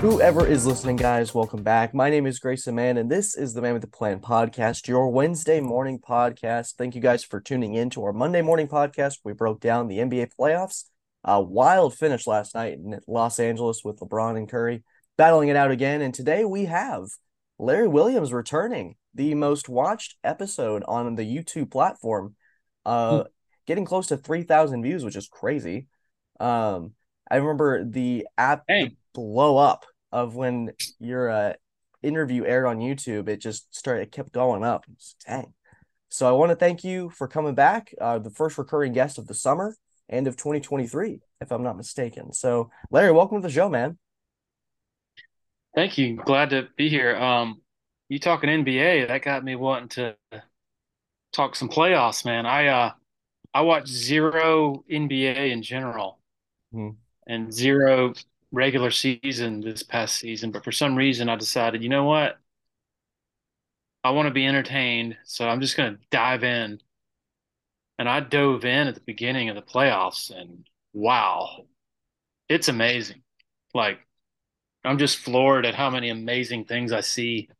Whoever is listening, guys, welcome back. My name is Grayson Mann, and this is the Man with the Plan podcast, your Wednesday morning podcast. Thank you guys for tuning in to our Monday morning podcast. We broke down the NBA playoffs. A wild finish last night in Los Angeles with LeBron and Curry battling it out again. And today we have Larry Williams returning, the most watched episode on the YouTube platform, uh, hmm. getting close to 3,000 views, which is crazy. Um, I remember the app hey. blow up of when your uh, interview aired on YouTube. It just started, it kept going up. Dang. So I want to thank you for coming back, uh, the first recurring guest of the summer and of 2023, if I'm not mistaken. So, Larry, welcome to the show, man. Thank you. Glad to be here. Um, you talking NBA? That got me wanting to talk some playoffs, man. I uh, I watch zero NBA in general, mm-hmm. and zero regular season this past season. But for some reason, I decided, you know what? I want to be entertained, so I'm just going to dive in. And I dove in at the beginning of the playoffs, and wow, it's amazing. Like, I'm just floored at how many amazing things I see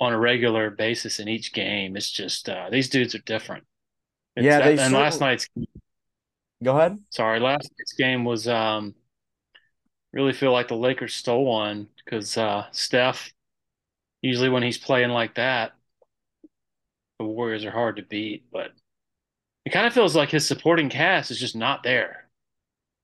on a regular basis in each game. It's just uh, these dudes are different. It's, yeah, and certainly... last night's. Go ahead. Sorry, last night's game was um, really feel like the Lakers stole one because uh, Steph, usually when he's playing like that, the Warriors are hard to beat. But it kind of feels like his supporting cast is just not there.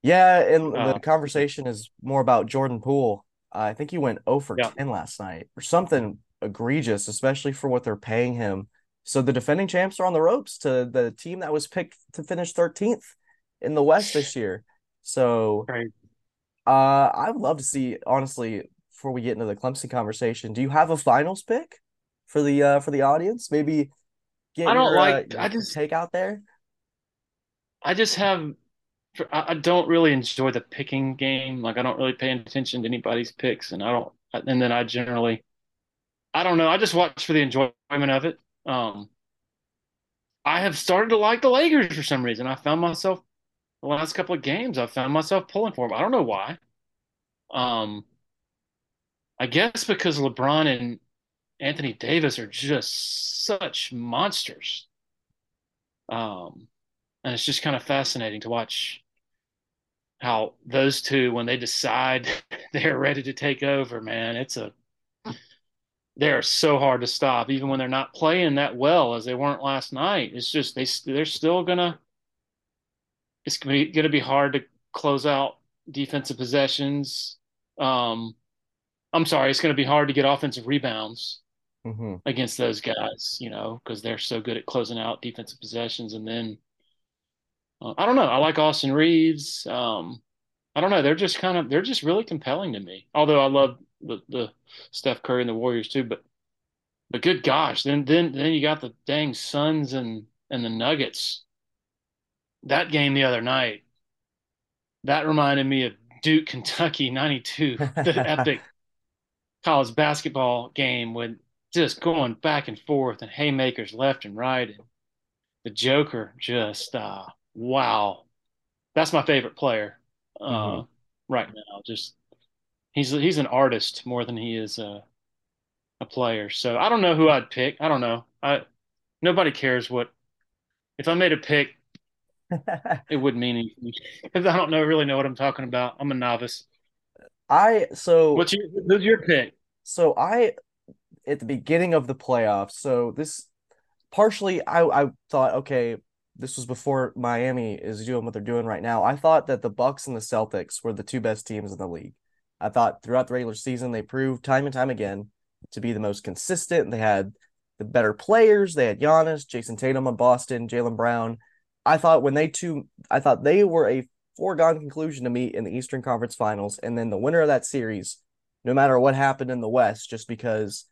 Yeah, and uh, the conversation is more about Jordan Poole. Uh, I think he went 0 for yeah. 10 last night or something egregious, especially for what they're paying him. So the defending champs are on the ropes to the team that was picked to finish 13th in the West this year. So right. Uh, I would love to see, honestly, before we get into the Clemson conversation, do you have a finals pick for the uh for the audience? Maybe get I don't your, like. Uh, I just take out there. I just have. I don't really enjoy the picking game. Like I don't really pay attention to anybody's picks, and I don't. And then I generally, I don't know. I just watch for the enjoyment of it. Um, I have started to like the Lakers for some reason. I found myself the last couple of games, I found myself pulling for him. I don't know why. Um, I guess because LeBron and Anthony Davis are just such monsters. Um, and it's just kind of fascinating to watch how those two, when they decide they're ready to take over, man, it's a they're so hard to stop, even when they're not playing that well as they weren't last night. It's just they they're still gonna it's going to be hard to close out defensive possessions. Um, I'm sorry, it's going to be hard to get offensive rebounds mm-hmm. against those guys, you know, because they're so good at closing out defensive possessions. And then uh, I don't know. I like Austin Reaves. Um, I don't know. They're just kind of they're just really compelling to me. Although I love the the Steph Curry and the Warriors too, but but good gosh, then then then you got the dang Suns and and the Nuggets that game the other night, that reminded me of Duke, Kentucky, 92, the epic college basketball game with just going back and forth and haymakers left and right. And the Joker just, uh, wow. That's my favorite player uh, mm-hmm. right now. Just, he's, he's an artist more than he is a, a player. So I don't know who I'd pick. I don't know. I, nobody cares what, if I made a pick, it wouldn't mean anything because I don't know really know what I'm talking about. I'm a novice. I so what's your who's your pick? So I at the beginning of the playoffs. So this partially I I thought okay this was before Miami is doing what they're doing right now. I thought that the Bucks and the Celtics were the two best teams in the league. I thought throughout the regular season they proved time and time again to be the most consistent. They had the better players. They had Giannis, Jayson Tatum on Boston, Jaylen Brown. I thought when they two, I thought they were a foregone conclusion to meet in the Eastern Conference Finals, and then the winner of that series, no matter what happened in the West, just because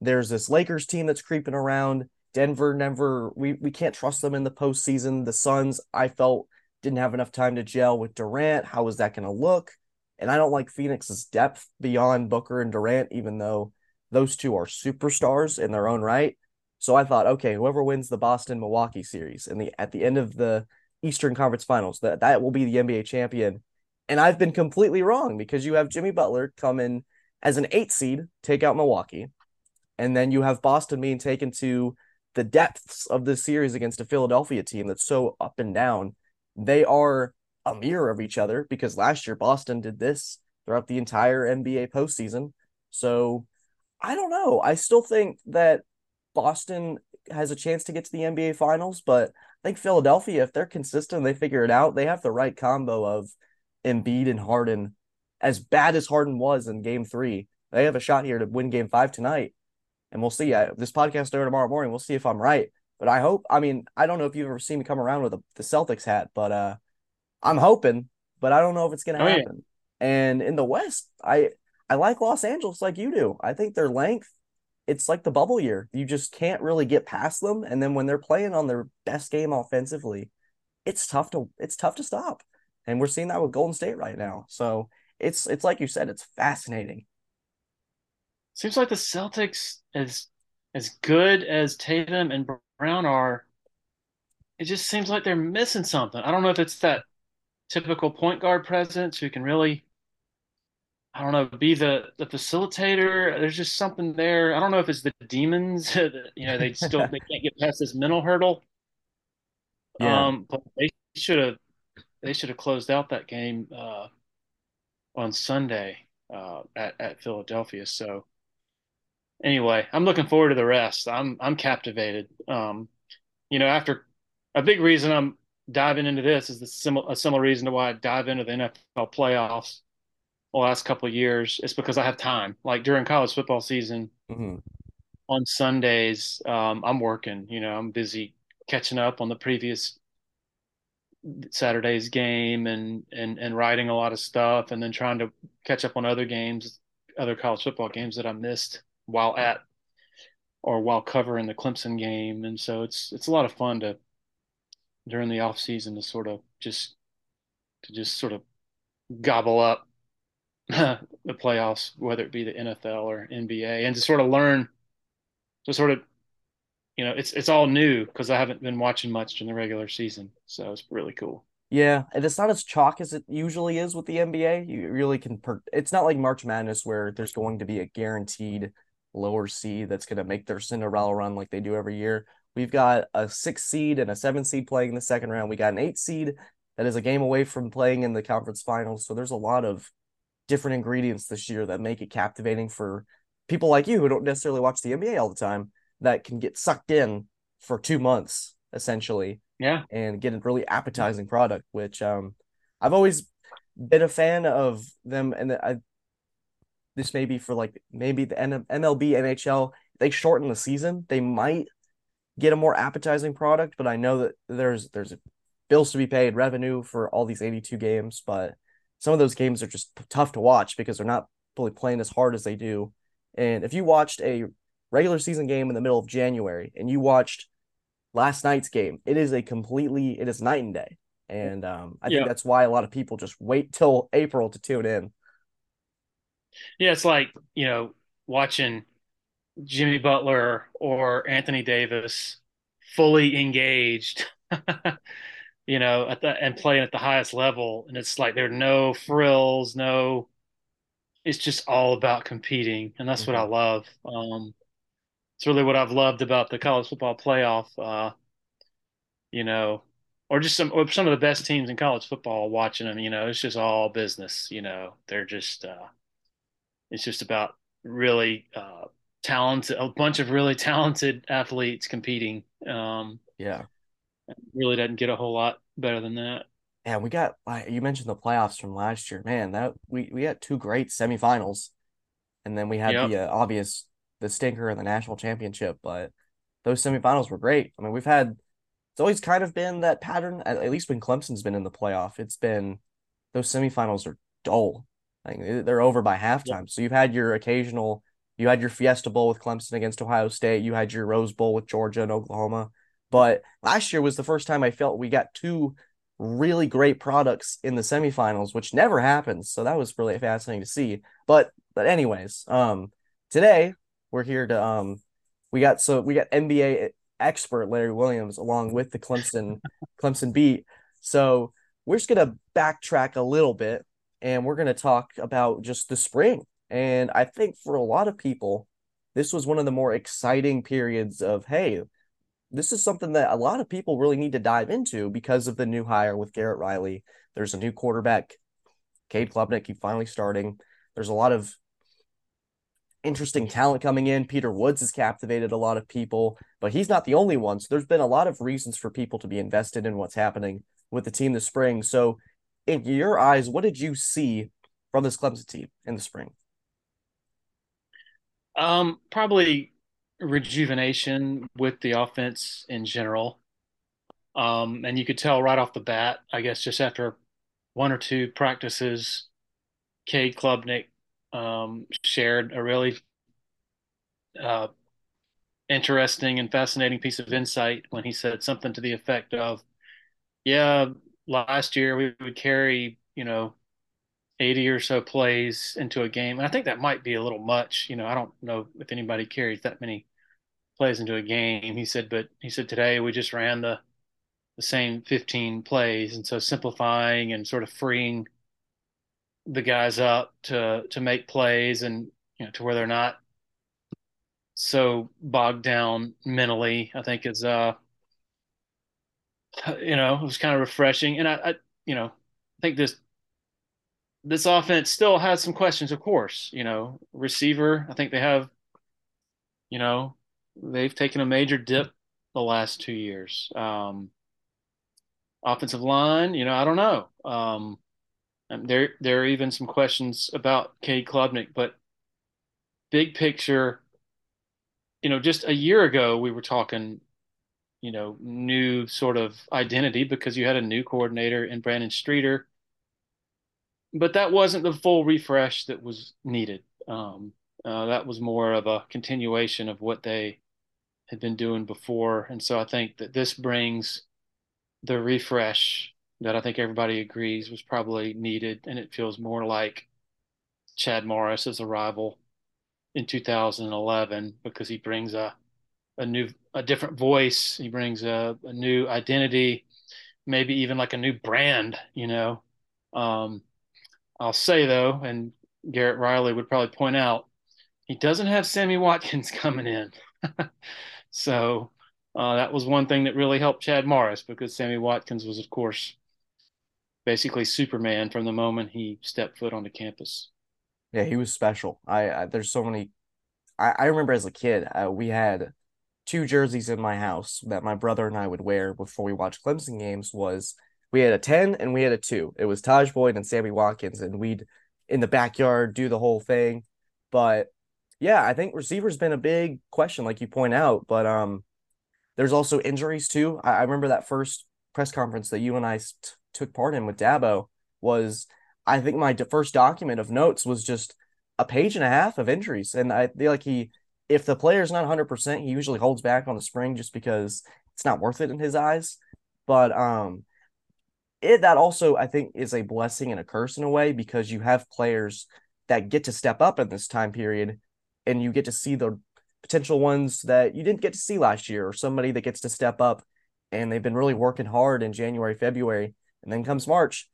there's this Lakers team that's creeping around. Denver never, we we can't trust them in the postseason. The Suns, I felt didn't have enough time to gel with Durant. How is that going to look? And I don't like Phoenix's depth beyond Booker and Durant, even though those two are superstars in their own right. So I thought, okay, whoever wins the Boston Milwaukee series and the at the end of the Eastern Conference Finals, that that will be the NBA champion. And I've been completely wrong because you have Jimmy Butler come in as an eight seed, take out Milwaukee. And then you have Boston being taken to the depths of this series against a Philadelphia team that's so up and down. They are a mirror of each other because last year Boston did this throughout the entire NBA postseason. So I don't know. I still think that Boston has a chance to get to the NBA finals, but I think Philadelphia, if they're consistent, they figure it out. They have the right combo of Embiid and Harden. As bad as Harden was in game three, they have a shot here to win game five tonight. And we'll see. I, this podcast over tomorrow morning. We'll see if I'm right. But I hope, I mean, I don't know if you've ever seen me come around with a, the Celtics hat, but uh I'm hoping, but I don't know if it's gonna oh, happen. Yeah. And in the West, I I like Los Angeles like you do. I think their length, it's like the bubble year. You just can't really get past them. And then when they're playing on their best game offensively, it's tough to it's tough to stop. And we're seeing that with Golden State right now. So it's it's like you said, it's fascinating. Seems like the Celtics, as as good as Tatum and Brown are, it just seems like they're missing something. I don't know if it's that typical point guard presence who can really, I don't know, be the the facilitator. There's just something there. I don't know if it's the demons. you know, they still they can't get past this mental hurdle. Yeah. Um, but they should have they should have closed out that game uh, on Sunday uh, at at Philadelphia. So anyway, I'm looking forward to the rest. I'm I'm captivated. Um, you know, after a big reason I'm diving into this is the similar a similar reason to why I dive into the NFL playoffs the last couple of years. It's because I have time. Like during college football season, mm-hmm. on Sundays, um, I'm working. You know, I'm busy catching up on the previous Saturday's game and and and writing a lot of stuff, and then trying to catch up on other games, other college football games that I missed while at or while covering the Clemson game. And so it's it's a lot of fun to during the off season to sort of just to just sort of gobble up the playoffs, whether it be the NFL or NBA, and to sort of learn to sort of you know it's it's all new because I haven't been watching much in the regular season, so it's really cool. Yeah, and it's not as chalk as it usually is with the NBA. You really can. Per- it's not like March Madness where there's going to be a guaranteed lower seed that's going to make their Cinderella run like they do every year. We've got a six seed and a seven seed playing in the second round. We got an eight seed that is a game away from playing in the conference finals. So there's a lot of different ingredients this year that make it captivating for people like you who don't necessarily watch the NBA all the time that can get sucked in for two months essentially. Yeah. And get a really appetizing product, which um I've always been a fan of them and I this may be for like maybe the end of MLB, NHL. They shorten the season. They might get a more appetizing product, but I know that there's there's bills to be paid, revenue for all these 82 games, but some of those games are just tough to watch because they're not really playing as hard as they do. And if you watched a regular season game in the middle of January and you watched last night's game, it is a completely it is night and day. And um, I yeah. think that's why a lot of people just wait till April to tune in. Yeah, it's like, you know, watching Jimmy Butler or Anthony Davis fully engaged, you know, at the, and playing at the highest level. And it's like there are no frills, no, it's just all about competing. And that's mm-hmm. what I mm-hmm. love. Um, it's really what I've loved about the college football playoff, uh, you know, or just some, or some of the best teams in college football watching them, you know, it's just all business, you know, they're just, uh, it's just about really uh, talented, a bunch of really talented athletes competing. Um, yeah, really doesn't get a whole lot better than that. Yeah, we got you mentioned the playoffs from last year. Man, that we we had two great semifinals, and then we had yep. the uh, obvious the stinker in the national championship. But those semifinals were great. I mean, we've had it's always kind of been that pattern. At, at least when Clemson's been in the playoff, it's been those semifinals are dull. Like they're over by halftime. So you've had your occasional, you had your Fiesta Bowl with Clemson against Ohio State. You had your Rose Bowl with Georgia and Oklahoma. But last year was the first time I felt we got two really great products in the semifinals, which never happens. So that was really fascinating to see. But but anyways, um, today we're here to um, we got so we got NBA expert Larry Williams along with the Clemson Clemson beat. So we're just gonna backtrack a little bit and we're going to talk about just the spring. And I think for a lot of people, this was one of the more exciting periods of, hey, this is something that a lot of people really need to dive into because of the new hire with Garrett Riley. There's a new quarterback, Cade Klubnik, he finally starting. There's a lot of interesting talent coming in. Peter Woods has captivated a lot of people, but he's not the only one. So there's been a lot of reasons for people to be invested in what's happening with the team this spring. So, in your eyes, what did you see from this Clemson team in the spring? Um, probably rejuvenation with the offense in general. Um, and you could tell right off the bat, I guess, just after one or two practices, Cade Klubnik um, shared a really uh, interesting and fascinating piece of insight when he said something to the effect of, "Yeah, last year we would carry, you know, 80 or so plays into a game. And I think that might be a little much. You know, I don't know if anybody carries that many plays into a game. He said, but he said today we just ran the the same 15 plays. And so simplifying and sort of freeing the guys up to to make plays and you know to where they're not so bogged down mentally, I think is uh you know, it was kind of refreshing. And I, I you know, I think this this offense still has some questions, of course. You know, receiver, I think they have, you know, they've taken a major dip the last two years. Um, offensive line, you know, I don't know. Um, there, there are even some questions about Cade Klubnik, but big picture, you know, just a year ago we were talking, you know, new sort of identity because you had a new coordinator in Brandon Streeter but that wasn't the full refresh that was needed. Um, uh, that was more of a continuation of what they had been doing before, and so I think that this brings the refresh that I think everybody agrees was probably needed, and it feels more like Chad Morris's arrival in 2011 because he brings a a new a different voice. He brings a, a new identity, maybe even like a new brand, you know. Um, I'll say though, and Garrett Riley would probably point out, he doesn't have Sammy Watkins coming in. so uh, that was one thing that really helped Chad Morris because Sammy Watkins was, of course, basically Superman from the moment he stepped foot onto campus. Yeah, he was special. I, I there's so many. I, I remember as a kid, uh, we had two jerseys in my house that my brother and I would wear before we watched Clemson games. Was we had a 10 and we had a 2. It was Tajh Boyd and Sammy Watkins, and we'd in the backyard do the whole thing. But yeah, I think receiver's been a big question, like you point out. But um, there's also injuries too. I, I remember that first press conference that you and I t- took part in with Dabo was I think my first document of notes was just a page and a half of injuries, and I feel like he, if the player's not 100, percent he usually holds back on the spring just because it's not worth it in his eyes. But um, it that also I think is a blessing and a curse in a way because you have players that get to step up in this time period and you get to see the potential ones that you didn't get to see last year or somebody that gets to step up and they've been really working hard in January, February, and then comes March,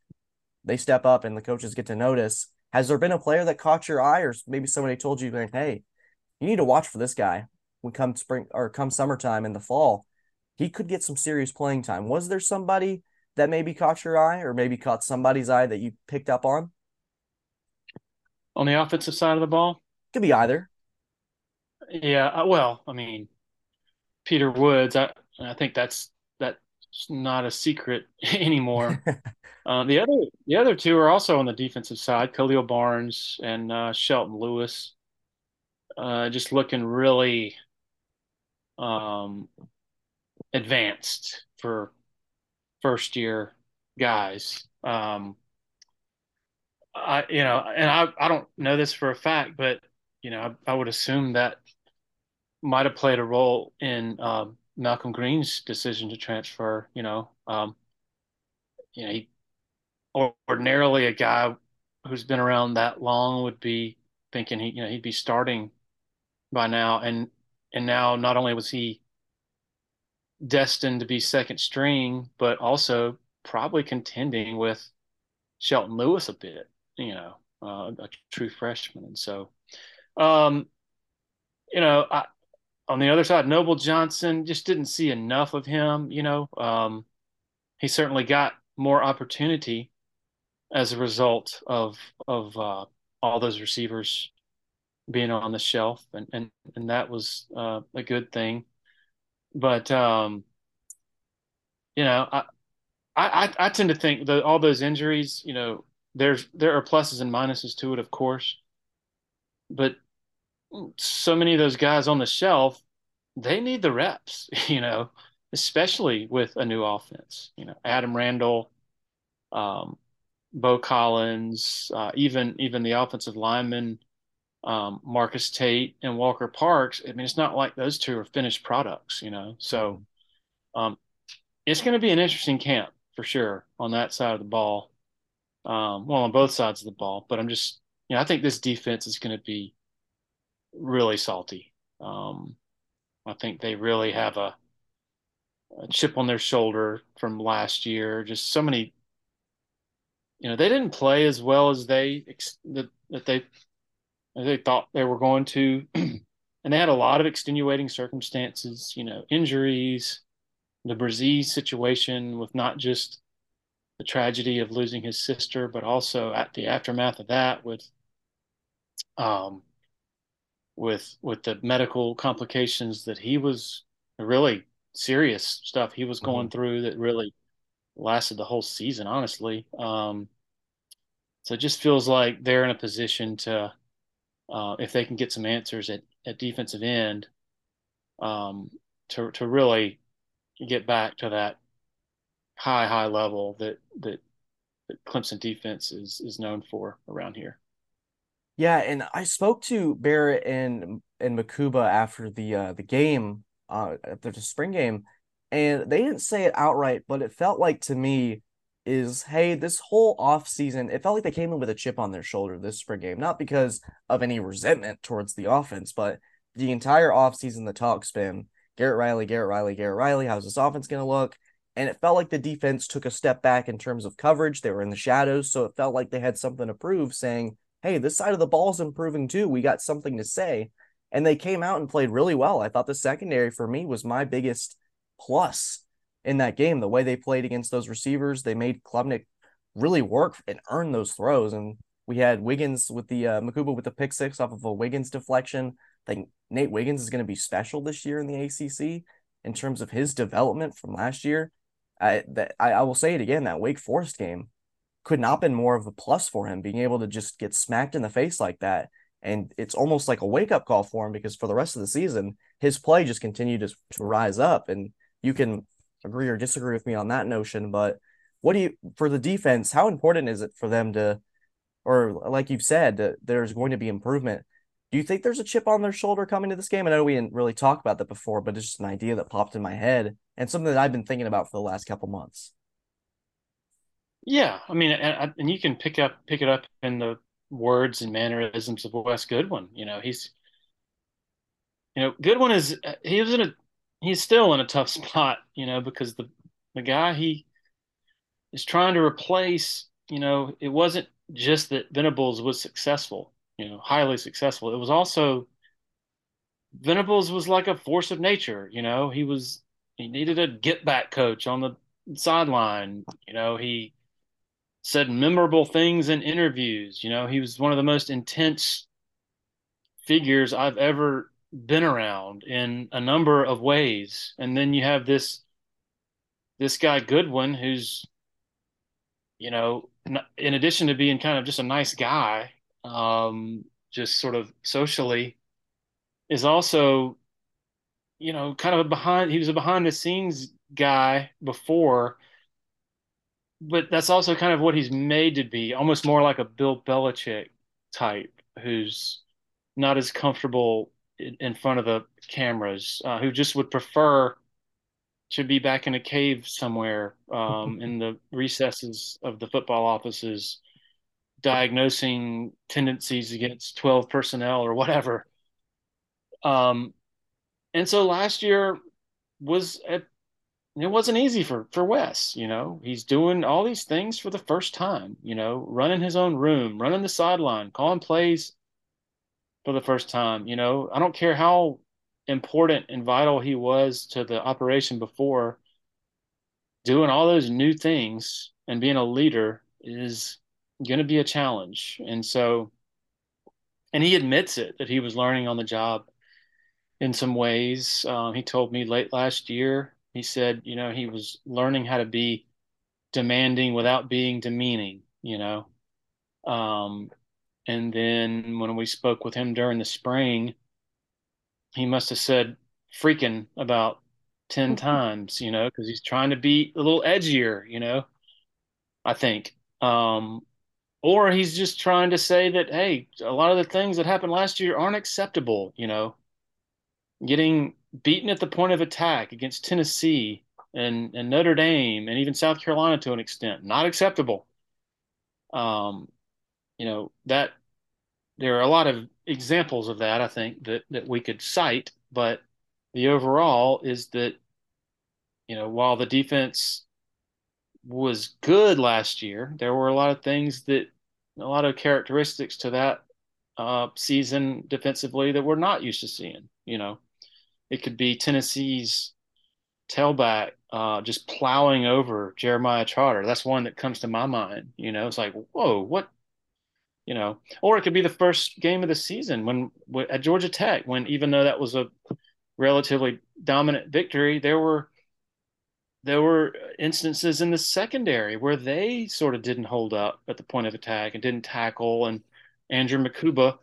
they step up and the coaches get to notice. Has there been a player that caught your eye or maybe somebody told you like, hey, you need to watch for this guy when come spring or come summertime in the fall? He could get some serious playing time. Was there somebody that maybe caught your eye or maybe caught somebody's eye that you picked up on? On the offensive side of the ball? Could be either. Yeah, uh, well, I mean, Peter Woods, I I think that's that's not a secret anymore. uh, the other the other two are also on the defensive side, Khalil Barnes and uh, Shelton Lewis, uh, just looking really um, advanced for first year guys. Um, I, you know, and I, I don't know this for a fact, but you know, I, I would assume that might have played a role in um, Malcolm Greene's decision to transfer. You know, um, you know, he, ordinarily a guy who's been around that long would be thinking he, you know, he'd be starting by now, and and now not only was he destined to be second string, but also probably contending with Shelton Lewis a bit you know, uh, a true freshman. And so, um, you know, I, on the other side, Noble Johnson just didn't see enough of him. You know, um, he certainly got more opportunity as a result of of uh, all those receivers being on the shelf, and and and that was uh, a good thing. But um, you know, I, I I tend to think that all those injuries, you know, there's there are pluses and minuses to it, of course, but so many of those guys on the shelf, they need the reps, you know, especially with a new offense. You know, Adam Randall, um, Beaux Collins, uh, even even the offensive lineman um, Marcus Tate and Walker Parks. I mean, it's not like those two are finished products, you know. So um, it's going to be an interesting camp for sure on that side of the ball. Um, well, on both sides of the ball, but I'm just, you know, I think this defense is going to be really salty. Um, I think they really have a, a chip on their shoulder from last year. Just so many, you know, they didn't play as well as they that, that they they thought they were going to, and they had a lot of extenuating circumstances. You know, injuries, the Bresee situation with not just the tragedy of losing his sister, but also at the aftermath of that with um, with with the medical complications that he was really serious stuff he was going mm-hmm. through that really lasted the whole season honestly um, so it just feels like they're in a position to uh, if they can get some answers at, at defensive end um, to to really get back to that high high level that that, that Clemson defense is is known for around here. Yeah, and I spoke to Barrett and and Mukuba after the uh, the game, uh, after the spring game, and they didn't say it outright, but it felt like to me is hey, this whole off season, it felt like they came in with a chip on their shoulder this spring game, not because of any resentment towards the offense, but the entire off season the talk's been Garrett Riley, Garrett Riley, Garrett Riley. How's this offense going to look? And it felt like the defense took a step back in terms of coverage. They were in the shadows, so it felt like they had something to prove, saying hey, this side of the ball is improving too. We got something to say. And they came out and played really well. I thought the secondary for me was my biggest plus in that game. The way they played against those receivers, they made Klubnik really work and earn those throws. And we had Wiggins with the uh, Mukuba with the pick six off of a Wiggins deflection. I think Nate Wiggins is going to be special this year in the ACC in terms of his development from last year. I that I, I will say it again that Wake Forest game could not have been more of a plus for him being able to just get smacked in the face like that. And it's almost like a wake up call for him because for the rest of the season, his play just continued to, to rise up. And you can agree or disagree with me on that notion. But what do you, for the defense, how important is it for them to, or like you've said, there's going to be improvement? Do you think there's a chip on their shoulder coming to this game? I know we didn't really talk about that before, but it's just an idea that popped in my head and something that I've been thinking about for the last couple months. Yeah, I mean, and, and you can pick up pick it up in the words and mannerisms of Wes Goodwin. You know, he's you know Goodwin is he was in a he's still in a tough spot. You know, because the the guy he is trying to replace. You know, it wasn't just that Venables was successful. You know, highly successful. It was also Venables was like a force of nature. You know, he was he needed a get back coach on the sideline. You know, he said memorable things in interviews. You know, he was one of the most intense figures I've ever been around in a number of ways. And then you have this this guy Goodwin, who's you know, in addition to being kind of just a nice guy, um, just sort of socially, is also, you know, kind of a behind. He was a behind the scenes guy before but that's also kind of what he's made to be, almost more like a Bill Belichick type, who's not as comfortable in, front of the cameras, uh, who just would prefer to be back in a cave somewhere um, in the recesses of the football offices, diagnosing tendencies against 12 personnel or whatever. Um, and so last year was a it wasn't easy for for Wes. You know, he's doing all these things for the first time. You know, running his own room, running the sideline, calling plays for the first time. You know, I don't care how important and vital he was to the operation before. Doing all those new things and being a leader is going to be a challenge. And so, and he admits it that he was learning on the job in some ways. Um, he told me late last year, he said, you know, he was learning how to be demanding without being demeaning, you know. Um, and then when we spoke with him during the spring, he must have said freaking about 10 times, you know, because he's trying to be a little edgier, you know, I think. Um, or he's just trying to say that, hey, a lot of the things that happened last year aren't acceptable, you know. Getting beaten at the point of attack against Tennessee and, and Notre Dame and even South Carolina to an extent, not acceptable. Um, you know, that there are a lot of examples of that, I think, that, that we could cite, but the overall is that, you know, while the defense was good last year, there were a lot of things that, a lot of characteristics to that uh, season defensively that we're not used to seeing. You know, it could be Tennessee's tailback uh, just plowing over Jeremiah Trotter. That's one that comes to my mind. You know, it's like, whoa, what you know, or it could be the first game of the season when at Georgia Tech, when even though that was a relatively dominant victory, there were there were instances in the secondary where they sort of didn't hold up at the point of attack and didn't tackle. And Andrew Mukuba,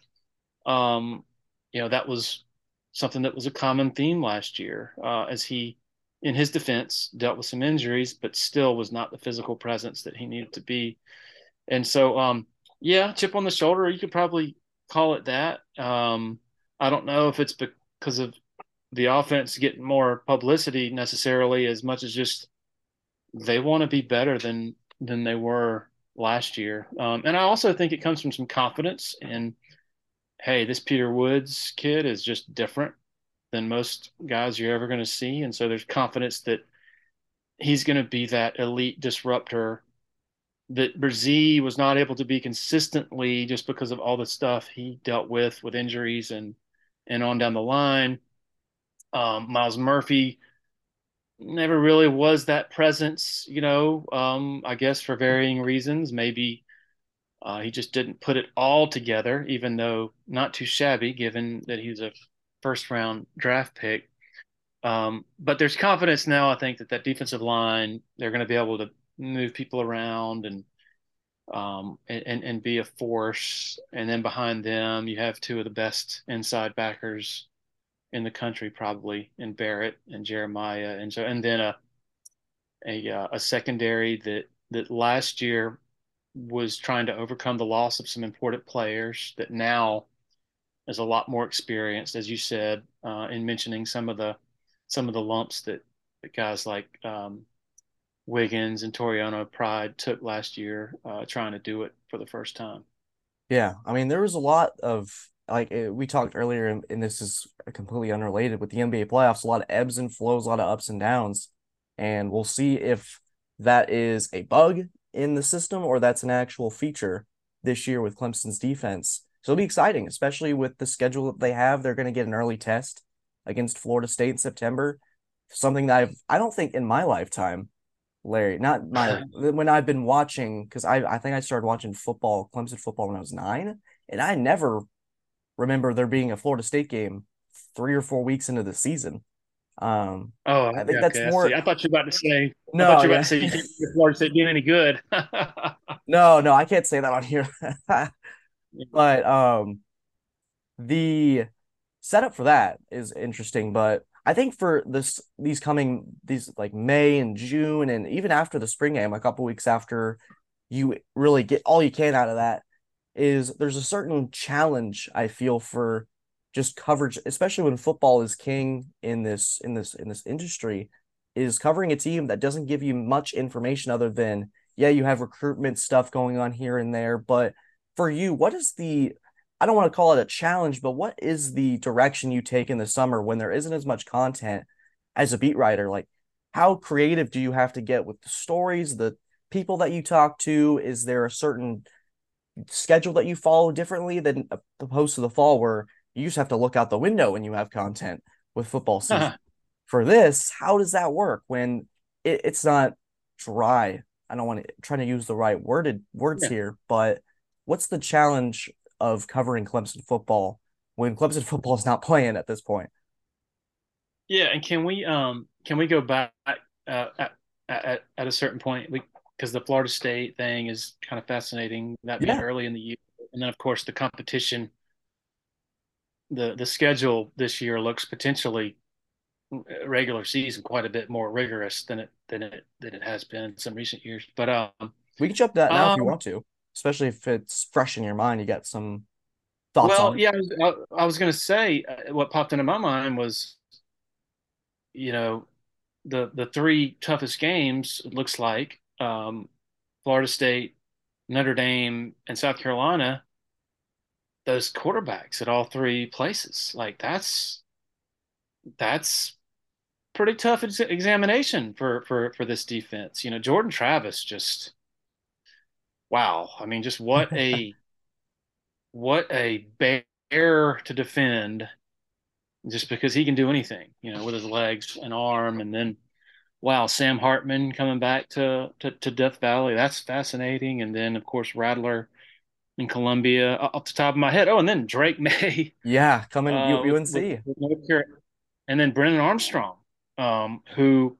um, you know, that was something that was a common theme last year uh, as he, in his defense, dealt with some injuries, but still was not the physical presence that he needed to be. And so, um, yeah, chip on the shoulder. You could probably call it that. Um, I don't know if it's because of the offense getting more publicity necessarily as much as just they want to be better than than they were last year. Um, and I also think it comes from some confidence in, hey, this Peter Woods kid is just different than most guys you're ever going to see, and so there's confidence that he's going to be that elite disruptor that Bresee was not able to be consistently just because of all the stuff he dealt with with injuries and and on down the line. Um, Myles Murphy never really was that presence, you know. Um, I guess for varying reasons, maybe uh, he just didn't put it all together, even though not too shabby, given that he was a first round draft pick. Um, but there's confidence now, I think, that that defensive line, they're going to be able to move people around and um, and, and be a force. And then behind them, you have two of the best inside backers in the country, probably in Barrett and Jeremiah, and so and then a a uh, a secondary that that last year was trying to overcome the loss of some important players that now is a lot more experienced, as you said, uh, in mentioning some of the some of the lumps that, that guys like um, Wiggins and Toriano Pride took last year, uh, trying to do it for the first time. Yeah, I mean, there was a lot of like eh, we talked earlier, and, this is completely unrelated with the NBA playoffs. A lot of ebbs and flows, a lot of ups and downs, and we'll see if that is a bug in the system or that's an actual feature this year with Clemson's defense. So it'll be exciting, especially with the schedule that they have. They're going to get an early test against Florida State in September. Something that I've I don't think in my lifetime Larry. Not my when I've been watching because I I think I started watching football, Clemson football when I was nine, and I never remember there being a Florida State game three or four weeks into the season. Um, oh, I think that's okay, more. I, I, thought you were about to say. No, I thought you were yeah. about to say you Florida State being any good. no, no, I can't say that on here. but um, the setup for that is interesting. But I think for this these coming these like May and June and even after the spring game, a couple weeks after you really get all you can out of that is there's a certain challenge I feel for just coverage, especially when football is king in this in this in this industry, is covering a team that doesn't give you much information other than yeah, you have recruitment stuff going on here and there, but for you, what is the I don't want to call it a challenge, but what is the direction you take in the summer when there isn't as much content as a beat writer? Like, how creative do you have to get with the stories, the people that you talk to? Is there a certain schedule that you follow differently than opposed to the fall where you just have to look out the window when you have content with football season? Uh-huh. For this, how does that work when it, it's not dry? I don't want to try to use the right worded words yeah. here, but what's the challenge of covering Clemson football when Clemson football is not playing at this point? Yeah, and can we um can we go back uh, at, at at a certain point? We because the Florida State thing is kind of fascinating. That being yeah. early in the year, and then of course the competition. The the schedule this year looks potentially uh, regular season quite a bit more rigorous than it than it than it has been in some recent years. But um, we can jump that now um, if you um, want to, especially if it's fresh in your mind. You got some thoughts well, yeah, I was, I was going to say uh, what popped into my mind was, you know, the the three toughest games it looks like um, Florida State, Notre Dame, and South Carolina. Those quarterbacks at all three places, like that's that's pretty tough examination for for for this defense. You know, Jordan Travis just wow. I mean, just what a what a bear to defend just because he can do anything, you know, with his legs and arm. And then, wow, Sam Hartman coming back to, to, to Death Valley. That's fascinating. And then, of course, Rattler in Columbia off the top of my head. Oh, and then Drake Maye. Yeah, coming uh, UNC. With, with and then Brennan Armstrong, um, who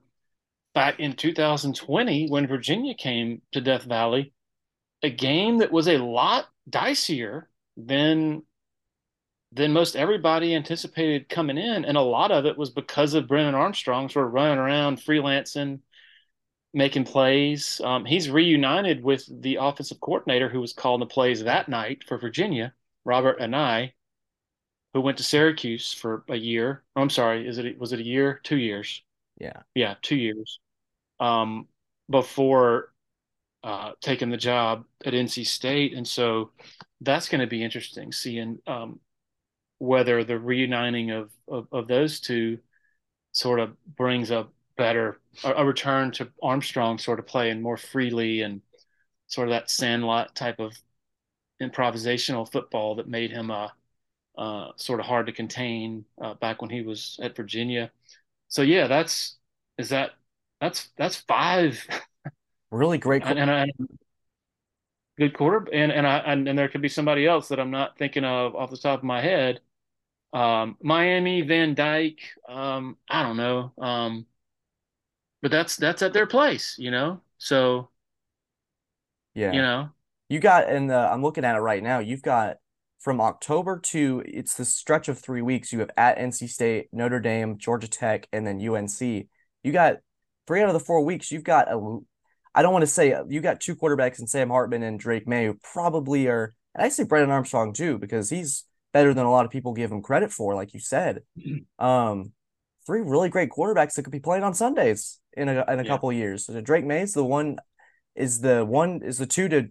back in 2020, when Virginia came to Death Valley, a game that was a lot dicier than than most everybody anticipated coming in, and a lot of it was because of Brennan Armstrong sort of running around freelancing, making plays. Um, he's reunited with the offensive coordinator who was calling the plays that night for Virginia, Robert Anae, who went to Syracuse for a year. Oh, I'm sorry, is it was it a year? Two years? Yeah, yeah, two years. Um, before uh, taking the job at NC State, and so that's going to be interesting seeing um, whether the reuniting of, of, of those two sort of brings a better a, a, return to Armstrong sort of playing more freely and sort of that sandlot type of improvisational football that made him uh, uh, sort of hard to contain uh, back when he was at Virginia. So yeah, that's is that that's that's five really great and, and, good quarter, and and I and, and there could be somebody else that I'm not thinking of off the top of my head. Um, Miami, Van Dyke, um, I don't know, um, but that's that's at their place, you know. So, yeah, you know, you got, and I'm looking at it right now. You've got from October to it's the stretch of three weeks. You have at NC State, Notre Dame, Georgia Tech, and then UNC. You got three out of the four weeks. You've got a I don't want to say you got two quarterbacks in Sam Hartman and Drake Maye who probably are, and I say Brennan Armstrong too because he's better than a lot of people give him credit for, like you said. Um, three really great quarterbacks that could be playing on Sundays in a in a yeah. couple of years. So Drake Maye's the one is the one is the two to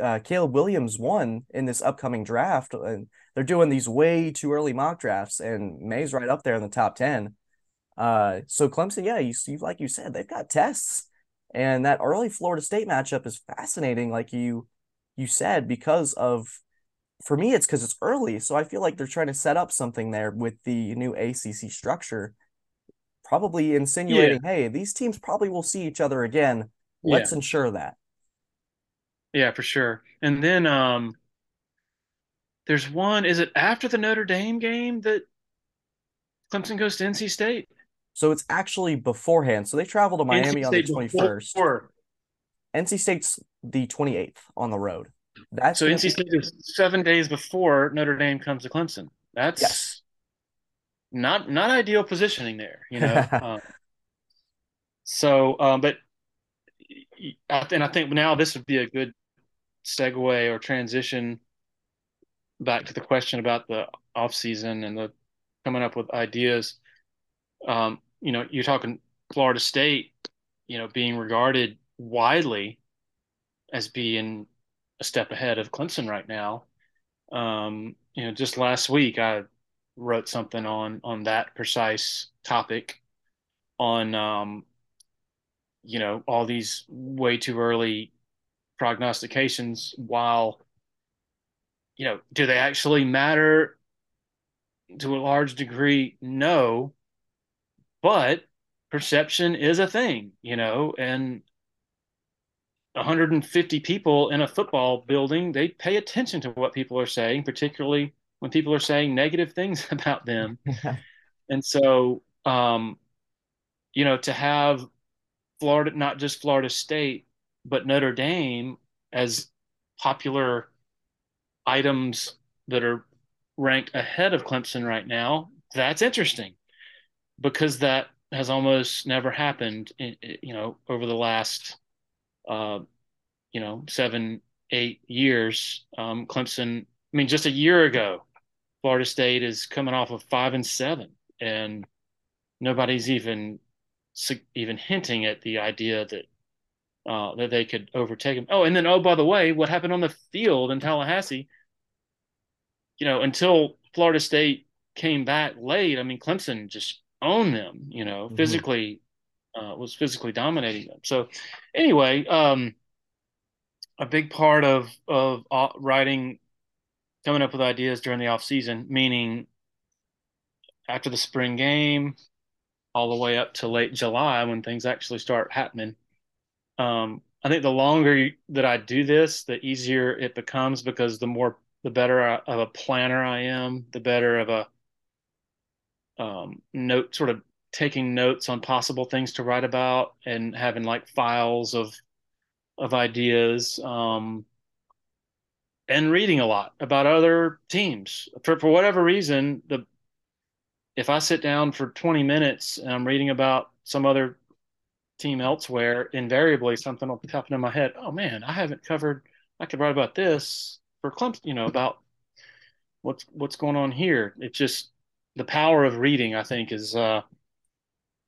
uh, Caleb Williams one in this upcoming draft, and they're doing these way too early mock drafts, and Maye's right up there in the top ten. Uh, so Clemson, yeah, you see, like you said, they've got tests and that early Florida State matchup is fascinating, like you you said, because of for me, it's because it's early. So I feel like they're trying to set up something there with the new ACC structure, probably insinuating, yeah. hey, these teams probably will see each other again. Let's yeah. ensure that. Yeah, for sure. And then um there's one, is it after the Notre Dame game that Clemson goes to NC State? So it's actually beforehand. So they travel to Miami on the 21st. NC State's the 28th on the road. That's so NC State is seven days before Notre Dame comes to Clemson. That's yes. not not ideal positioning there, you know. um, so, um, but and I think now this would be a good segue or transition back to the question about the off season and the coming up with ideas. Um, you know, you're talking Florida State, you know, being regarded widely as being a step ahead of Clemson right now. Um, you know, just last week I wrote something on on that precise topic on um, you know, all these way too early prognostications while, you know, do they actually matter to a large degree? No, but perception is a thing, you know, and 150 people in a football building, they pay attention to what people are saying, particularly when people are saying negative things about them. and so, um, you know, to have Florida, not just Florida State, but Notre Dame as popular items that are ranked ahead of Clemson right now, that's interesting because that has almost never happened, you know, over the last, uh, you know, seven, eight years. Um, Clemson, I mean, just a year ago, Florida State is coming off of five and seven, and nobody's even even hinting at the idea that uh, that they could overtake them. Oh, and then oh, by the way, what happened on the field in Tallahassee? You know, until Florida State came back late, I mean, Clemson just owned them. You know, mm-hmm. physically uh, was physically dominating them. So, anyway, um, a big part of of uh, writing, coming up with ideas during the off season, meaning after the spring game, all the way up to late July when things actually start happening. Um, I think the longer that I do this, the easier it becomes because the more, the better of a planner I am, the better of a um, note, sort of taking notes on possible things to write about and having like files of of ideas um, and reading a lot about other teams for for whatever reason the if I sit down for 20 minutes and I'm reading about some other team elsewhere, invariably something will pop in my head. Oh man, I haven't covered. I could write about this for Clemson. You know about what's what's going on here. It's just the power of reading. I think is uh,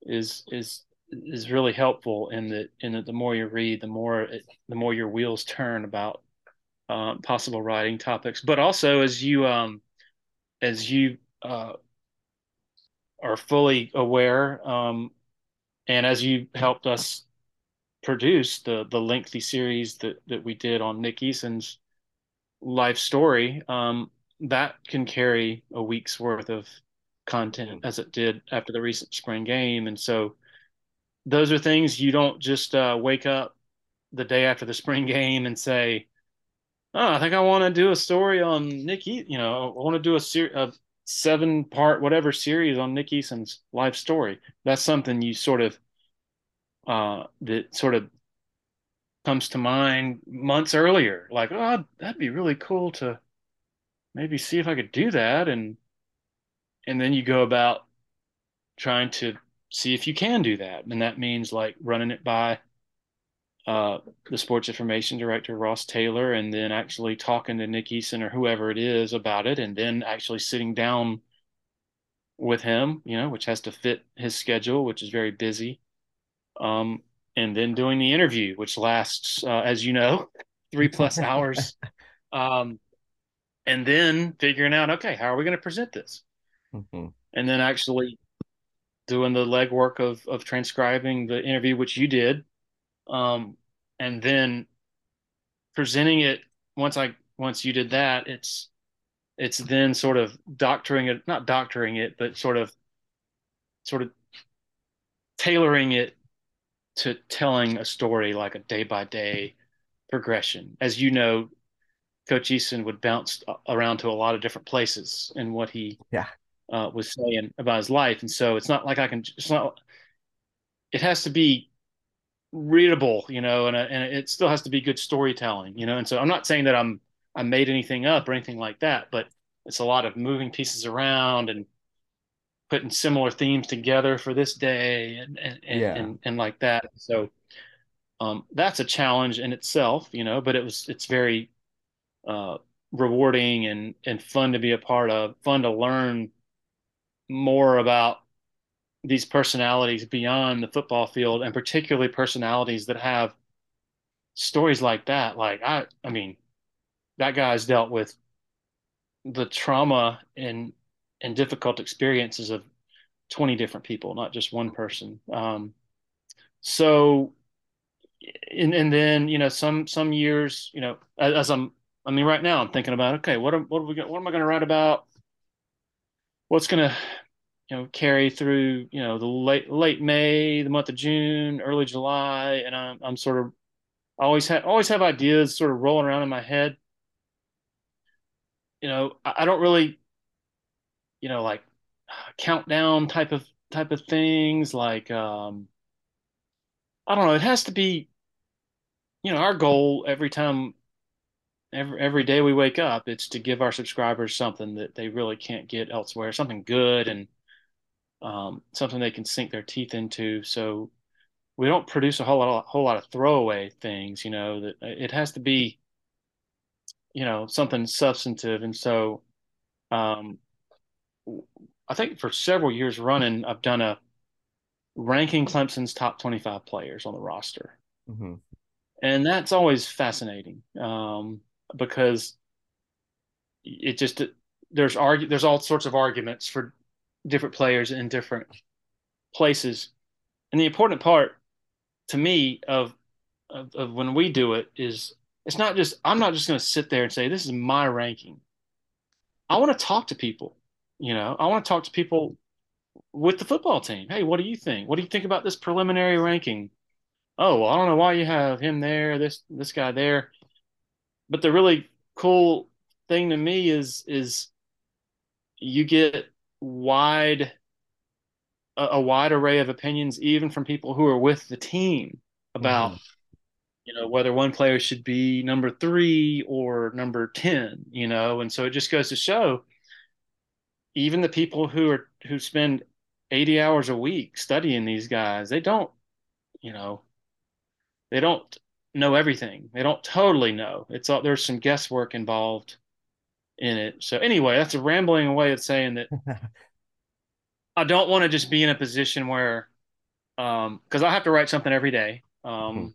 is is is really helpful in that in that the more you read, the more it, the more your wheels turn about uh, possible writing topics. But also as you um, as you uh, are fully aware. Um, and as you helped us produce the the lengthy series that that we did on Nick Eason's life story, um, that can carry a week's worth of content as it did after the recent spring game. And so those are things you don't just uh, wake up the day after the spring game and say, "Oh, I think I want to do a story on Nick. E-, you know, I want to do a series, a seven part whatever series on Nick Eason's life story. That's something you sort of uh, that sort of comes to mind months earlier. Like, oh, that'd be really cool to maybe see if I could do that, and and then you go about trying to see if you can do that, and that means like running it by uh, the sports information director Ross Taylor, and then actually talking to Nick Eason or whoever it is about it, and then actually sitting down with him, you know, which has to fit his schedule, which is very busy, um, and then doing the interview, which lasts, uh, as you know, three plus hours, um, and then figuring out, okay, how are we going to present this, mm-hmm. and then actually doing the legwork of of transcribing the interview, which you did um, and then presenting it once I once you did that, it's it's then sort of doctoring it, not doctoring it, but sort of sort of tailoring it to telling a story like a day by day progression. As you know, Coach Eason would bounce around to a lot of different places in what he yeah uh, was saying about his life, and so it's not like I can. It's not. It has to be readable, you know, and, and it still has to be good storytelling, you know. And so I'm not saying that I'm I made anything up or anything like that, but it's a lot of moving pieces around and putting similar themes together for this day and and and, yeah. and, and, like that. So um, that's a challenge in itself, you know, but it was it's very uh, rewarding and and fun to be a part of, fun to learn more about these personalities beyond the football field and particularly personalities that have stories like that. Like i i mean that guy's dealt with the trauma and and difficult experiences of 20 different people not just one person. Um, so and and then you know some some years you know as, as I'm I mean right now I'm thinking about okay what am, what are we what am I going to write about what's going to you know carry through you know the late late May the month of June early July and I'm I'm sort of always have always have ideas sort of rolling around in my head. You know I, I don't really you know like countdown type of type of things like um I don't know it has to be you know our goal every time every every day we wake up, it's to give our subscribers something that they really can't get elsewhere, something good and um, something they can sink their teeth into. So we don't produce a whole lot, of, whole lot of throwaway things. You know that it has to be, you know, something substantive. And so, um, I think for several years running, I've done a ranking Clemson's top 25 players on the roster. Mm-hmm. And that's always fascinating. Um, because it just there's argue there's all sorts of arguments for different players in different places. And the important part to me of, of, of when we do it is it's not just I'm not just going to sit there and say this is my ranking. I want to talk to people. You know, I want to talk to people with the football team. Hey, what do you think? What do you think about this preliminary ranking? Oh, well, I don't know why you have him there, this this guy there but the really cool thing to me is is you get wide a, a wide array of opinions even from people who are with the team about mm-hmm. you know whether one player should be number 3 or number 10 you know and so it just goes to show even the people who are who spend 80 hours a week studying these guys they don't you know they don't know everything. They don't totally know. It's all there's some guesswork involved in it. So anyway, that's a rambling way of saying that I don't want to just be in a position where um because I have to write something every day. Um mm-hmm.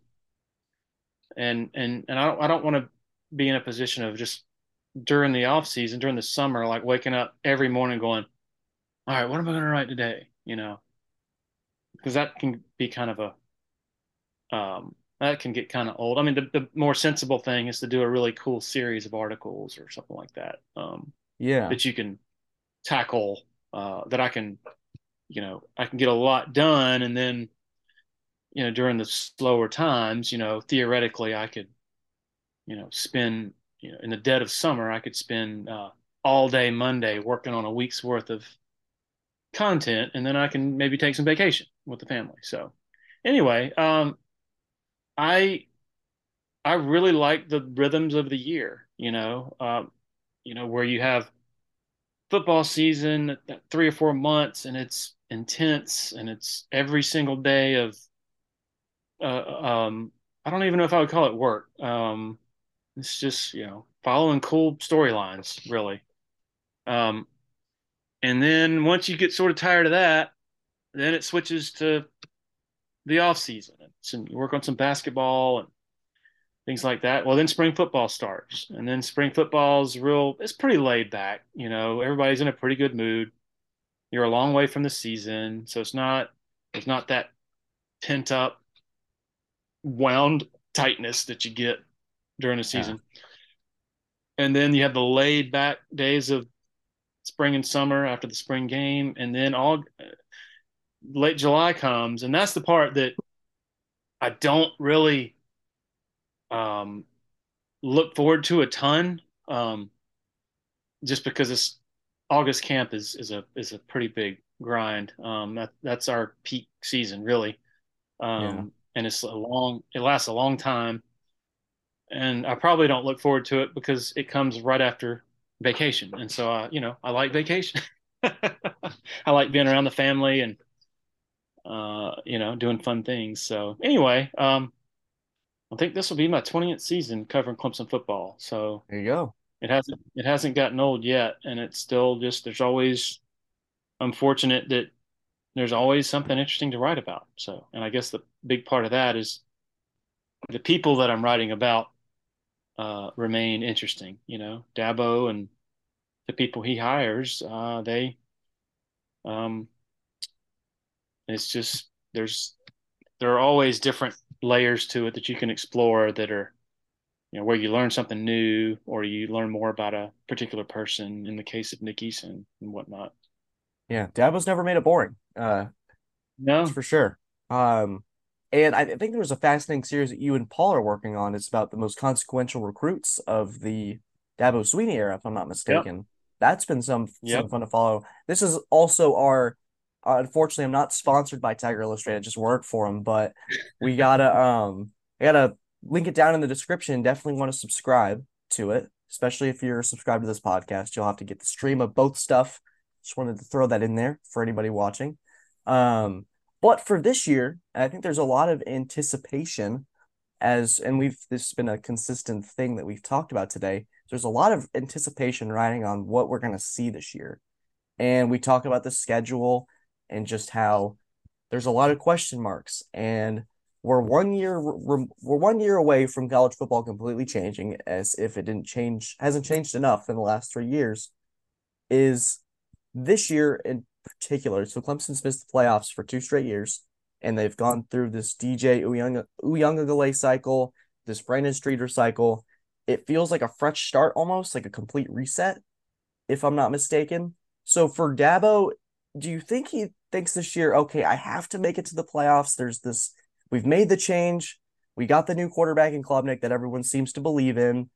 and and and I don't I don't want to be in a position of just during the off season, during the summer, like waking up every morning going, All right, what am I gonna write today? You know. Because that can be kind of a um that can get kind of old. I mean, the, the more sensible thing is to do a really cool series of articles or something like that. Um, yeah, that you can tackle. Uh, that I can, you know, I can get a lot done, and then, you know, during the slower times, you know, theoretically, I could, you know, spend, you know, in the dead of summer, I could spend uh, all day Monday working on a week's worth of content, and then I can maybe take some vacation with the family. So, anyway, um, I I really like the rhythms of the year, you know, um, you know, where you have football season, three or four months, and it's intense, and it's every single day of, uh, um, I don't even know if I would call it work. Um, it's just you know following cool storylines, really. Um, and then once you get sort of tired of that, then it switches to the off season some you work on some basketball and things like that. Well, then spring football starts, and then spring football's real. It's pretty laid back. You know, everybody's in a pretty good mood. You're a long way from the season, so it's not it's not that pent up, wound tightness that you get during the season. Yeah. And then you have the laid back days of spring and summer after the spring game, and then all late July comes, and that's the part that I don't really um, look forward to a ton, um, just because this August camp is is a is a pretty big grind. Um, that that's our peak season, really, um, yeah. and it's a long. It lasts a long time, and I probably don't look forward to it because it comes right after vacation, and so uh, you know I like vacation. I like being around the family and uh, you know, doing fun things. So anyway, um, I think this will be my 20th season covering Clemson football. So there you go. It hasn't it hasn't gotten old yet, and it's still just there's always unfortunate that there's always something interesting to write about. So, and I guess the big part of that is the people that I'm writing about uh, remain interesting. You know, Dabo and the people he hires, uh, they um, it's just there's there are always different layers to it that you can explore that are you know where you learn something new or you learn more about a particular person in the case of Nick Eason and whatnot. Yeah, Dabo's never made it boring. Uh, no, for sure. Um, and I think there was a fascinating series that you and Paul are working on. It's about the most consequential recruits of the Dabo Swinney era, if I'm not mistaken. Yep. That's been some yep. some fun to follow. This is also our. Unfortunately, I'm not sponsored by Tiger Illustrated. I just work for them, but we gotta um, I gotta link it down in the description. Definitely want to subscribe to it, especially if you're subscribed to this podcast. You'll have to get the stream of both stuff. Just wanted to throw that in there for anybody watching. Um, but for this year, I think there's a lot of anticipation as and we've this has been a consistent thing that we've talked about today. There's a lot of anticipation riding on what we're to see this year. And we talk about the schedule and just how there's a lot of question marks and we're one year we're, one year away from college football completely changing as if it didn't change hasn't changed enough in the last 3 years is this year in particular. So Clemson's missed the playoffs for two straight years, and they've gone through this DJ Uiagalelei cycle, this Brandon Streeter cycle. It feels like a fresh start almost, like a complete reset, if I'm not mistaken. So for Dabo, do you think he thinks this year, okay, I have to make it to the playoffs? There's this, we've made the change. We got the new quarterback in Klubnik that everyone seems to believe in.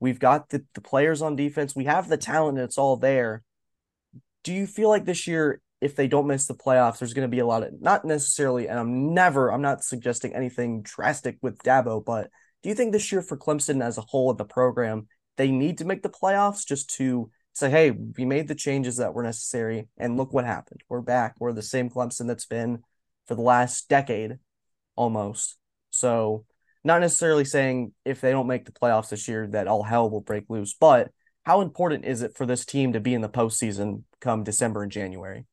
We've got the, the players on defense. We have the talent, and it's all there do you feel like this year, if they don't miss the playoffs, there's going to be a lot of not necessarily, and I'm never, I'm not suggesting anything drastic with Dabo, but do you think this year for Clemson as a whole of the program, they need to make the playoffs just to say, hey, we made the changes that were necessary, and look what happened. We're back. We're the same Clemson that's been for the last decade almost. So, not necessarily saying if they don't make the playoffs this year that all hell will break loose, but how important is it for this team to be in the postseason come December and January?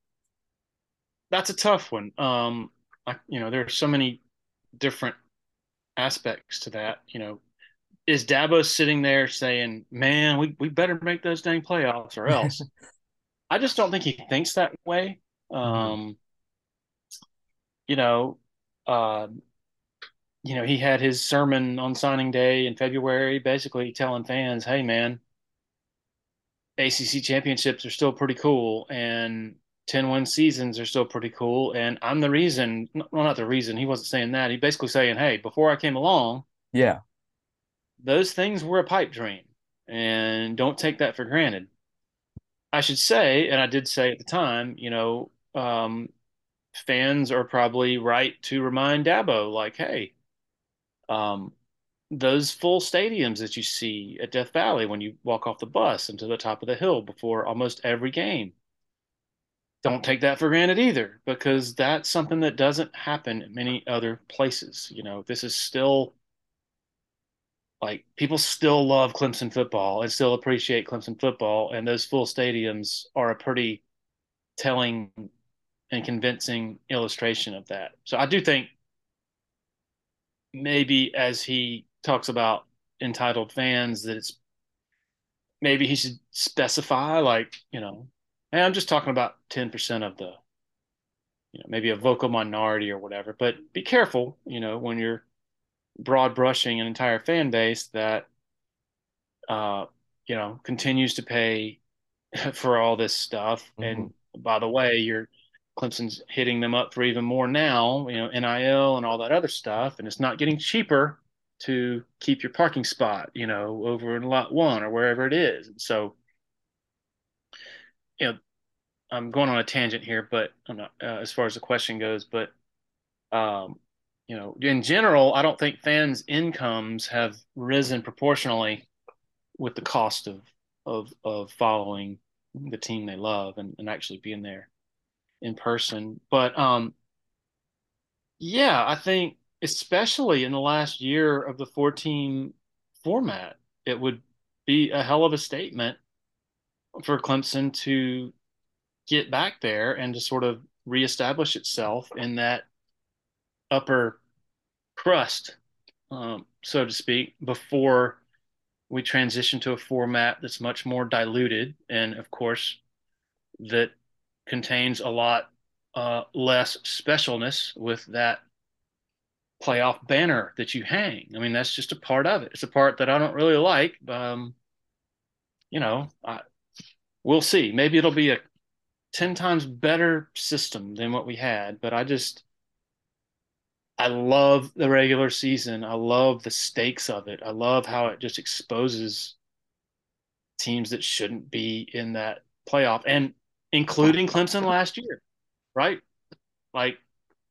That's a tough one. Um, I, you know, there are so many different aspects to that. You know, is Dabo sitting there saying, "Man, we we better make those dang playoffs or else"? I just don't think he thinks that way. Mm-hmm. Um, you know, uh, you know, he had his sermon on signing day in February, basically telling fans, "Hey, man, ACC championships are still pretty cool and 10 win seasons are still pretty cool. And I'm the reason, well, not the reason, he wasn't saying that. He basically saying, hey, before I came along, yeah, those things were a pipe dream and don't take that for granted. I should say, and I did say at the time, you know, um, fans are probably right to remind Dabo, like, hey, um, those full stadiums that you see at Death Valley when you walk off the bus into the top of the hill before almost every game. Don't take that for granted either, because that's something that doesn't happen in many other places. You know, this is still like people still love Clemson football and still appreciate Clemson football, and those full stadiums are a pretty telling and convincing illustration of that. So I do think maybe as he talks about entitled fans that it's maybe he should specify like you know hey, i'm just talking about 10% of the you know maybe a vocal minority or whatever but be careful you know when you're broad brushing an entire fan base that uh you know continues to pay for all this stuff mm-hmm. and by the way you're Clemson's hitting them up for even more now, you know, NIL and all that other stuff, and it's not getting cheaper to keep your parking spot, you know, over in lot one or wherever it is. And so, you know, I'm going on a tangent here, but I'm not uh, as far as the question goes. But, um, you know, in general, I don't think fans' incomes have risen proportionally with the cost of of of following the team they love and, and actually being there in person. But um, yeah, I think especially in the last year of the 14 format, it would be a hell of a statement for Clemson to get back there and to sort of reestablish itself in that upper crust, um, so to speak, before we transition to a format that's much more diluted and, of course, that contains a lot uh, less specialness with that playoff banner that you hang. I mean, that's just a part of it. It's a part that I don't really like. Um, you know, I, we'll see. Maybe it'll be a 10 times better system than what we had, but I just, I love the regular season. I love the stakes of it. I love how it just exposes teams that shouldn't be in that playoff and including Clemson last year, right? Like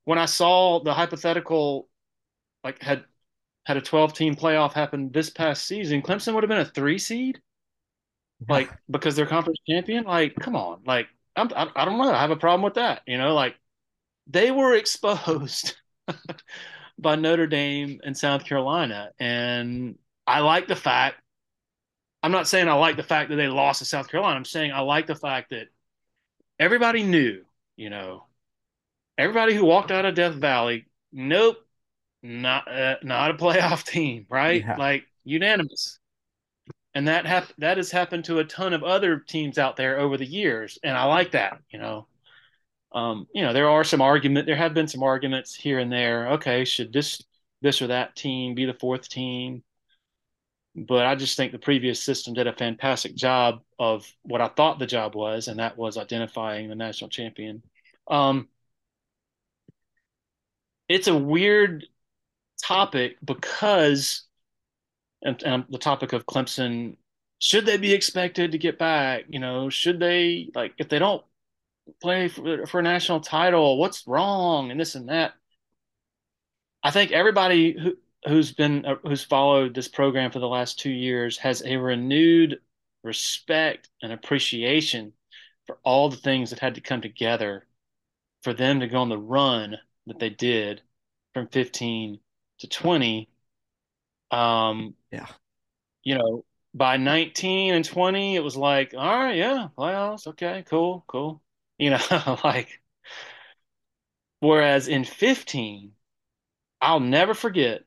when I saw the hypothetical like had had a 12 team playoff happen this past season, Clemson would have been a 3 seed. Like because they're conference champion, like come on. Like I'm I, I don't know, I have a problem with that, you know, like they were exposed by Notre Dame and South Carolina and I like the fact I'm not saying I like the fact that they lost to South Carolina. I'm saying I like the fact that everybody knew, you know, everybody who walked out of Death Valley, nope, not uh, not a playoff team, right? Yeah. Like unanimous. And that hap- that has happened to a ton of other teams out there over the years, and I like that, you know. Um, you know, there are some argument. There have been some arguments here and there. Okay, should this this or that team be the fourth team? But I just think the previous system did a fantastic job of what I thought the job was, and that was identifying the national champion. Um, it's a weird topic because, and, and the topic of Clemson, should they be expected to get back? You know, should they like if they don't play for, for a national title, what's wrong and this and that? I think everybody who who's been uh, who's followed this program for the last two years has a renewed respect and appreciation for all the things that had to come together for them to go on the run that they did from 15 to 20 um yeah. you know by 19 and 20 it was like all right yeah playoffs okay cool cool you know like whereas in 15 I'll never forget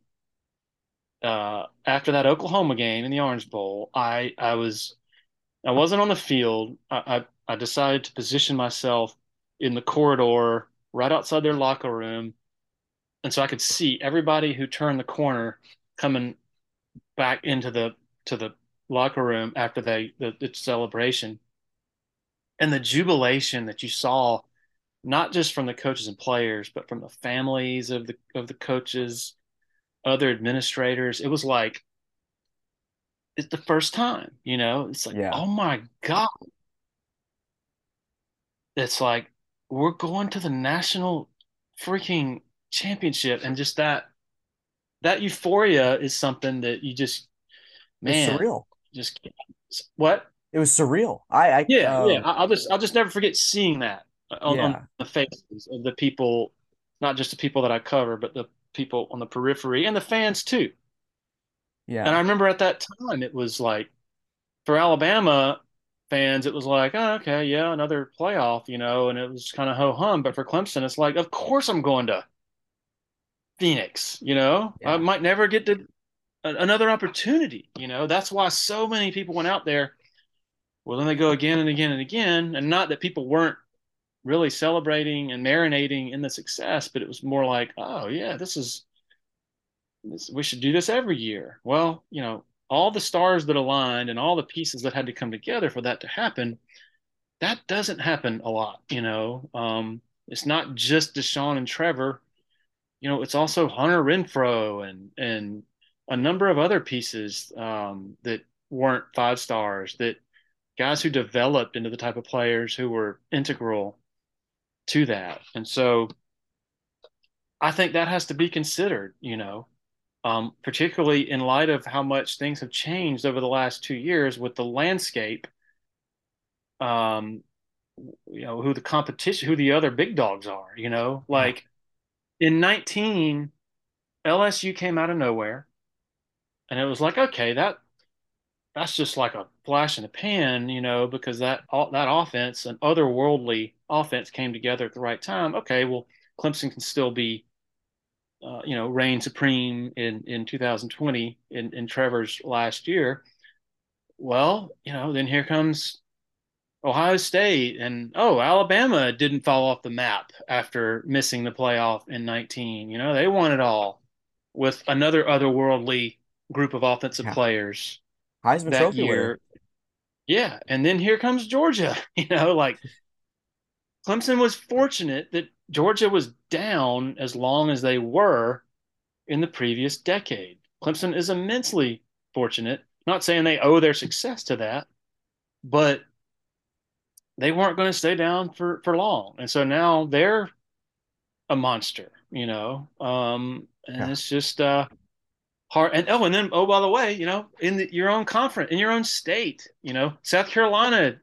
uh, after that Oklahoma game in the Orange Bowl, I I was I wasn't on the field. I, I, I decided to position myself in the corridor right outside their locker room, and so I could see everybody who turned the corner coming back into the to the locker room after they the, the celebration, and the jubilation that you saw, not just from the coaches and players, but from the families of the of the coaches other administrators. It was like it's the first time, you know. It's like, yeah. oh my god, it's like we're going to the national freaking championship, and just that that euphoria is something that you just man, it's surreal. Just what it was surreal. I, I yeah um, yeah. I'll just I'll just never forget seeing that on, yeah. on the faces of the people, not just the people that I cover, but the people on the periphery and the fans too. Yeah. And I remember at that time it was like for Alabama fans, it was like, oh, okay, yeah, another playoff, you know, and it was kind of ho hum. But for Clemson, it's like, of course I'm going to Phoenix, you know, yeah. I might never get to another opportunity, you know. That's why so many people went out there. Well, then they go again and again and again, and not that people weren't really celebrating and marinating in the success, but it was more like, oh yeah, this is this, we should do this every year. Well, you know, all the stars that aligned and all the pieces that had to come together for that to happen, that doesn't happen a lot. You know, um, it's not just Deshaun and Trevor. You know, it's also Hunter Renfrow and and a number of other pieces um, that weren't five stars that guys who developed into the type of players who were integral to that. And so I think that has to be considered, you know, um, particularly in light of how much things have changed over the last two years with the landscape, um, you know, who the competition, who the other big dogs are, you know, like in 19, LSU came out of nowhere and it was like, okay, that that's just like a flash in the pan, you know, because that that offense, an otherworldly offense, came together at the right time. Okay, well, Clemson can still be, uh, you know, reign supreme in in 2020 in in Trevor's last year. Well, you know, then here comes Ohio State, and oh, Alabama didn't fall off the map after missing the playoff in 19. You know, they won it all. with another otherworldly group of offensive Yeah. players Heisman Trophy winner. Yeah, and then here comes Georgia. You know, like Clemson was fortunate that Georgia was down as long as they were in the previous decade. Clemson is immensely fortunate. Not saying they owe their success to that, but they weren't going to stay down for for long, and so now they're a monster. You know, um, and Yeah. it's just uh, hard. And oh, and then oh, by the way, you know, in the, your own conference, in your own state, you know, South Carolina,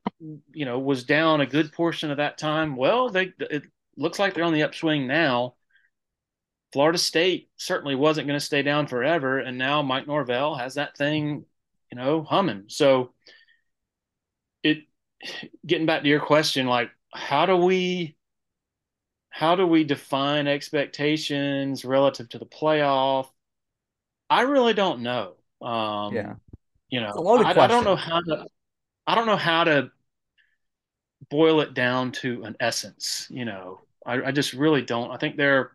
you know, was down a good portion of that time. Well, they it looks like they're on the upswing now. Florida State certainly wasn't going to stay down forever, and now Mike Norvell has that thing, you know, humming. So it getting back to your question, like how do we how do we define expectations relative to the playoff? I really don't know. Um, Yeah. you know, I, I don't know how to I don't know how to boil it down to an essence. You know, I, I just really don't. I think there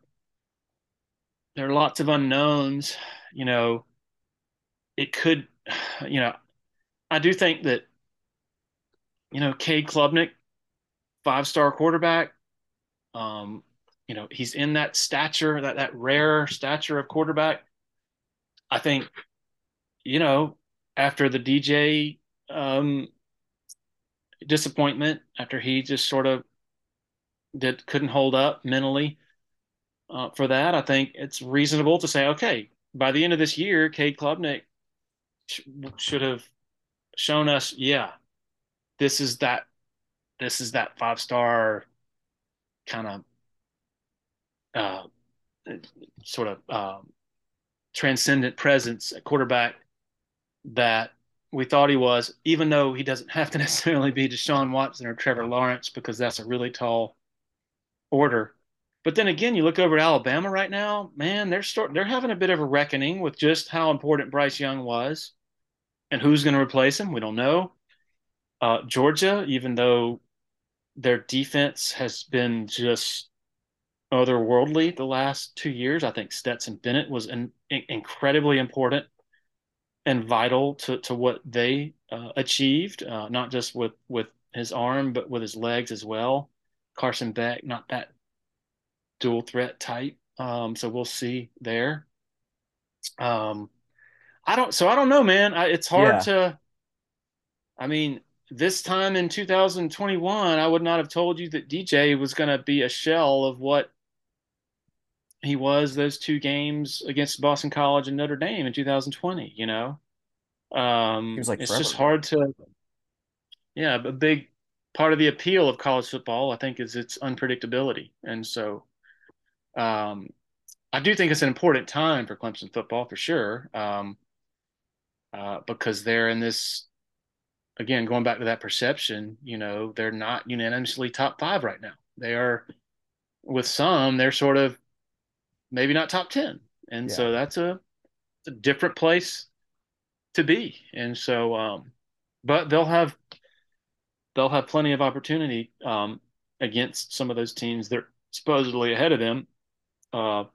there are lots of unknowns. You know, it could, you know, I do think that, you know, Cade Klubnik, five star quarterback, um, you know, he's in that stature, that that rare stature of quarterback. I think, you know, after the DJ um, disappointment, after he just sort of did couldn't hold up mentally uh, for that, I think it's reasonable to say, okay, by the end of this year, Cade Klubnik sh- should have shown us, yeah, this is that, this is that five star kind of uh, sort of um, transcendent presence at quarterback that we thought he was, even though he doesn't have to necessarily be Deshaun Watson or Trevor Lawrence because that's a really tall order. But then again, you look over at Alabama right now, man, they're start they're having a bit of a reckoning with just how important Bryce Young was and who's going to replace him. We don't know. Uh, Georgia, even though their defense has been just otherworldly the last two years, I think Stetson Bennett was an, incredibly important and vital to, to what they uh, achieved, uh, not just with, with his arm, but with his legs as well. Carson Beck, not that dual threat type. Um, so we'll see there. Um, I don't, so I don't know, man. I, it's hard Yeah. to, I mean, this time in 2021, I would not have told you that DJ was going to be a shell of what he was those two games against Boston College and Notre Dame in 2020, you know? Um, like it's forever just hard to, yeah, a big part of the appeal of college football, I think, is its unpredictability. And so, um, I do think it's an important time for Clemson football for sure, um, uh, because they're in this, again, going back to that perception, you know, they're not unanimously top five right now. They are, with some, they're sort of maybe not top 10. And Yeah. so that's a, a different place to be. And so, um, but they'll have, they'll have plenty of opportunity, um, against some of those teams that are supposedly ahead of them, uh,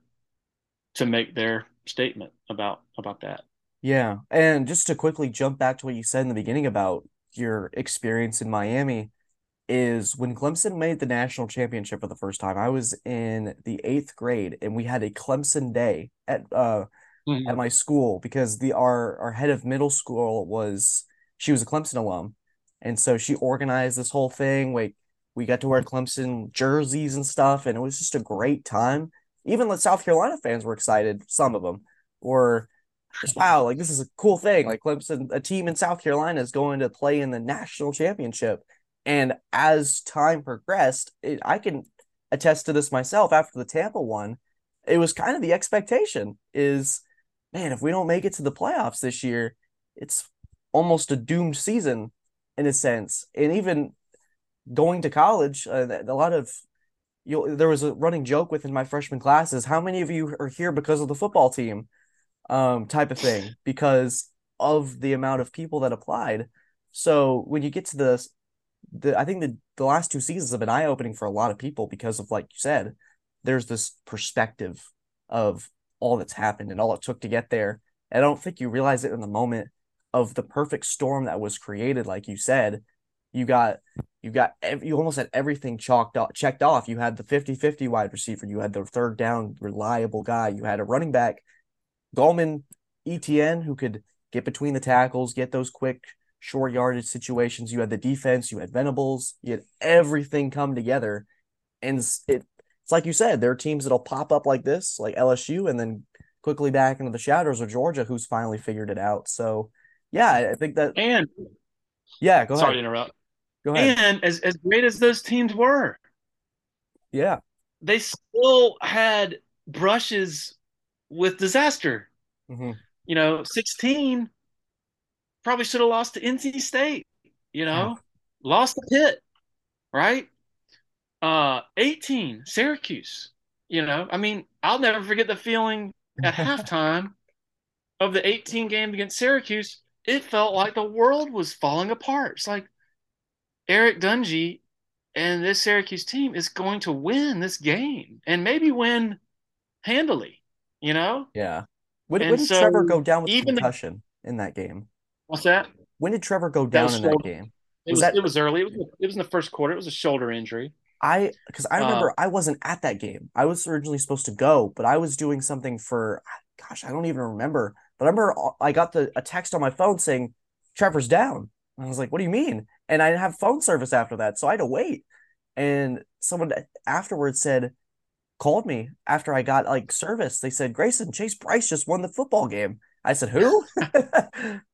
to make their statement about, about that. Yeah. And just to quickly jump back to what you said in the beginning about your experience in Miami is when Clemson made the national championship for the first time, I was in the eighth grade and we had a Clemson day at uh at my school because the our our head of middle school was she was a Clemson alum. And so she organized this whole thing. Like we got to wear Clemson jerseys and stuff, and it was just a great time. Even the South Carolina fans were excited, some of them, or just wow, like this is a cool thing. Like Clemson, a team in South Carolina is going to play in the national championship. And as time progressed, it, I can attest to this myself after the Tampa one. It was kind of the expectation is, man, if we don't make it to the playoffs this year, it's almost a doomed season in a sense. And even going to college, uh, a lot of you there was a running joke within my freshman classes. How many of you are here because of the football team? Um, type of thing, because of the amount of people that applied. So when you get to the the I think the the last two seasons have been eye opening for a lot of people because of like you said, there's this perspective of all that's happened and all it took to get there. And I don't think you realize it in the moment of the perfect storm that was created, like you said. You got you got you almost had everything chalked off, checked off. You had the 50-50 wide receiver, you had the third down reliable guy, you had a running back, Gallman, ETN, who could get between the tackles, get those quick short yardage situations. You had the defense, you had Venables, you had everything come together. And it it's like you said, there are teams that'll pop up like this, like LSU, and then quickly back into the shadows, or Georgia, who's finally figured it out. So, yeah, I think that. And yeah, go sorry ahead. to interrupt. Go ahead. And as as great as those teams were, yeah, they still had brushes with disaster. Mm-hmm. You know, sixteen probably should have lost to NC State. You know, yeah. lost to Pitt, right? Uh, 18, Syracuse. You know, I mean, I'll never forget the feeling at halftime of the 18 game against Syracuse. It felt like the world was falling apart. It's like Eric Dungey and this Syracuse team is going to win this game and maybe win handily, you know? Yeah. When, when did so Trevor go down with concussion the, in that game? What's that? When did Trevor go down in that game? Was, it was, that, it was early. It was, it was in the first quarter. It was a shoulder injury. I because I remember uh, I wasn't at that game. I was originally supposed to go, but I was doing something for gosh, I don't even remember. But I remember I got the a text on my phone saying Trevor's down. And I was like, "What do you mean?" And I didn't have phone service after that, so I had to wait. And someone afterwards said, called me after I got like service. They said, "Grayson, Chase Brice just won the football game." I said, "Who?"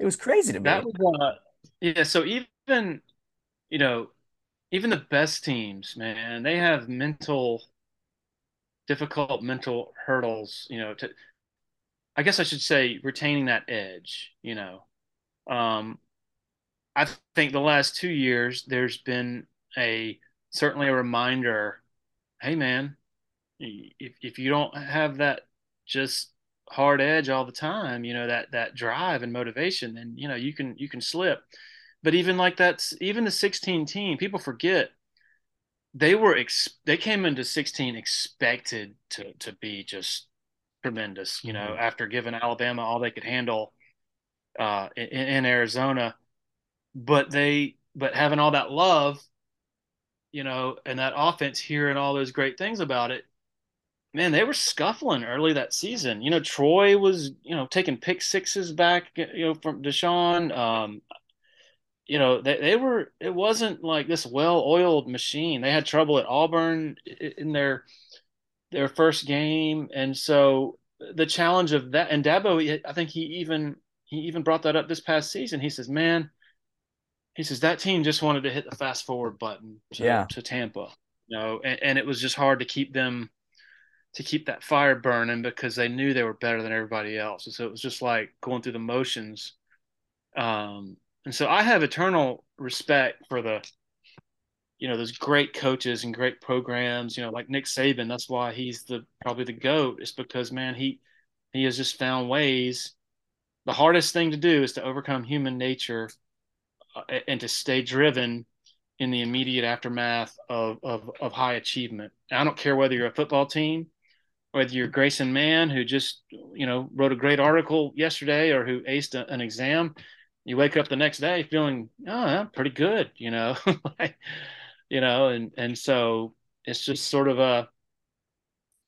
it was crazy to me. That was, uh, yeah. So even you know even the best teams, man, they have mental difficult mental hurdles, you know, to I guess I should say retaining that edge, you know. Um I think the last 2 years there's been a certainly a reminder, hey man, if if you don't have that just hard edge all the time, you know, that that drive and motivation, then you know, you can you can slip but even like that's even the 16 team, people forget they were ex- they came into 16 expected to to be just tremendous. You know, mm-hmm. after giving Alabama all they could handle uh, in, in Arizona, but they but having all that love, you know, and that offense hearing all those great things about it, man, they were scuffling early that season. You know, Troy was, you know, taking pick sixes back, you know, from Deshaun. Um, you know, they, they were, it wasn't like this well oiled machine. They had trouble at Auburn in their, their first game. And so the challenge of that, and Dabo, I think he even, he even brought that up this past season. He says, man, he says that team just wanted to hit the fast forward button to, yeah. to Tampa, you know, and, and it was just hard to keep them, to keep that fire burning because they knew they were better than everybody else. And so it was just like going through the motions. Um, and so I have eternal respect for the, you know, those great coaches and great programs. You know, like Nick Saban. That's why he's the probably the goat. It's because man, he he has just found ways. The hardest thing to do is to overcome human nature uh, and to stay driven in the immediate aftermath of, of, of high achievement. I don't care whether you're a football team, whether you're Grayson Mann, who just, you know, wrote a great article yesterday or who aced a, an exam you wake up the next day feeling oh pretty good you know like, you know and and so it's just sort of a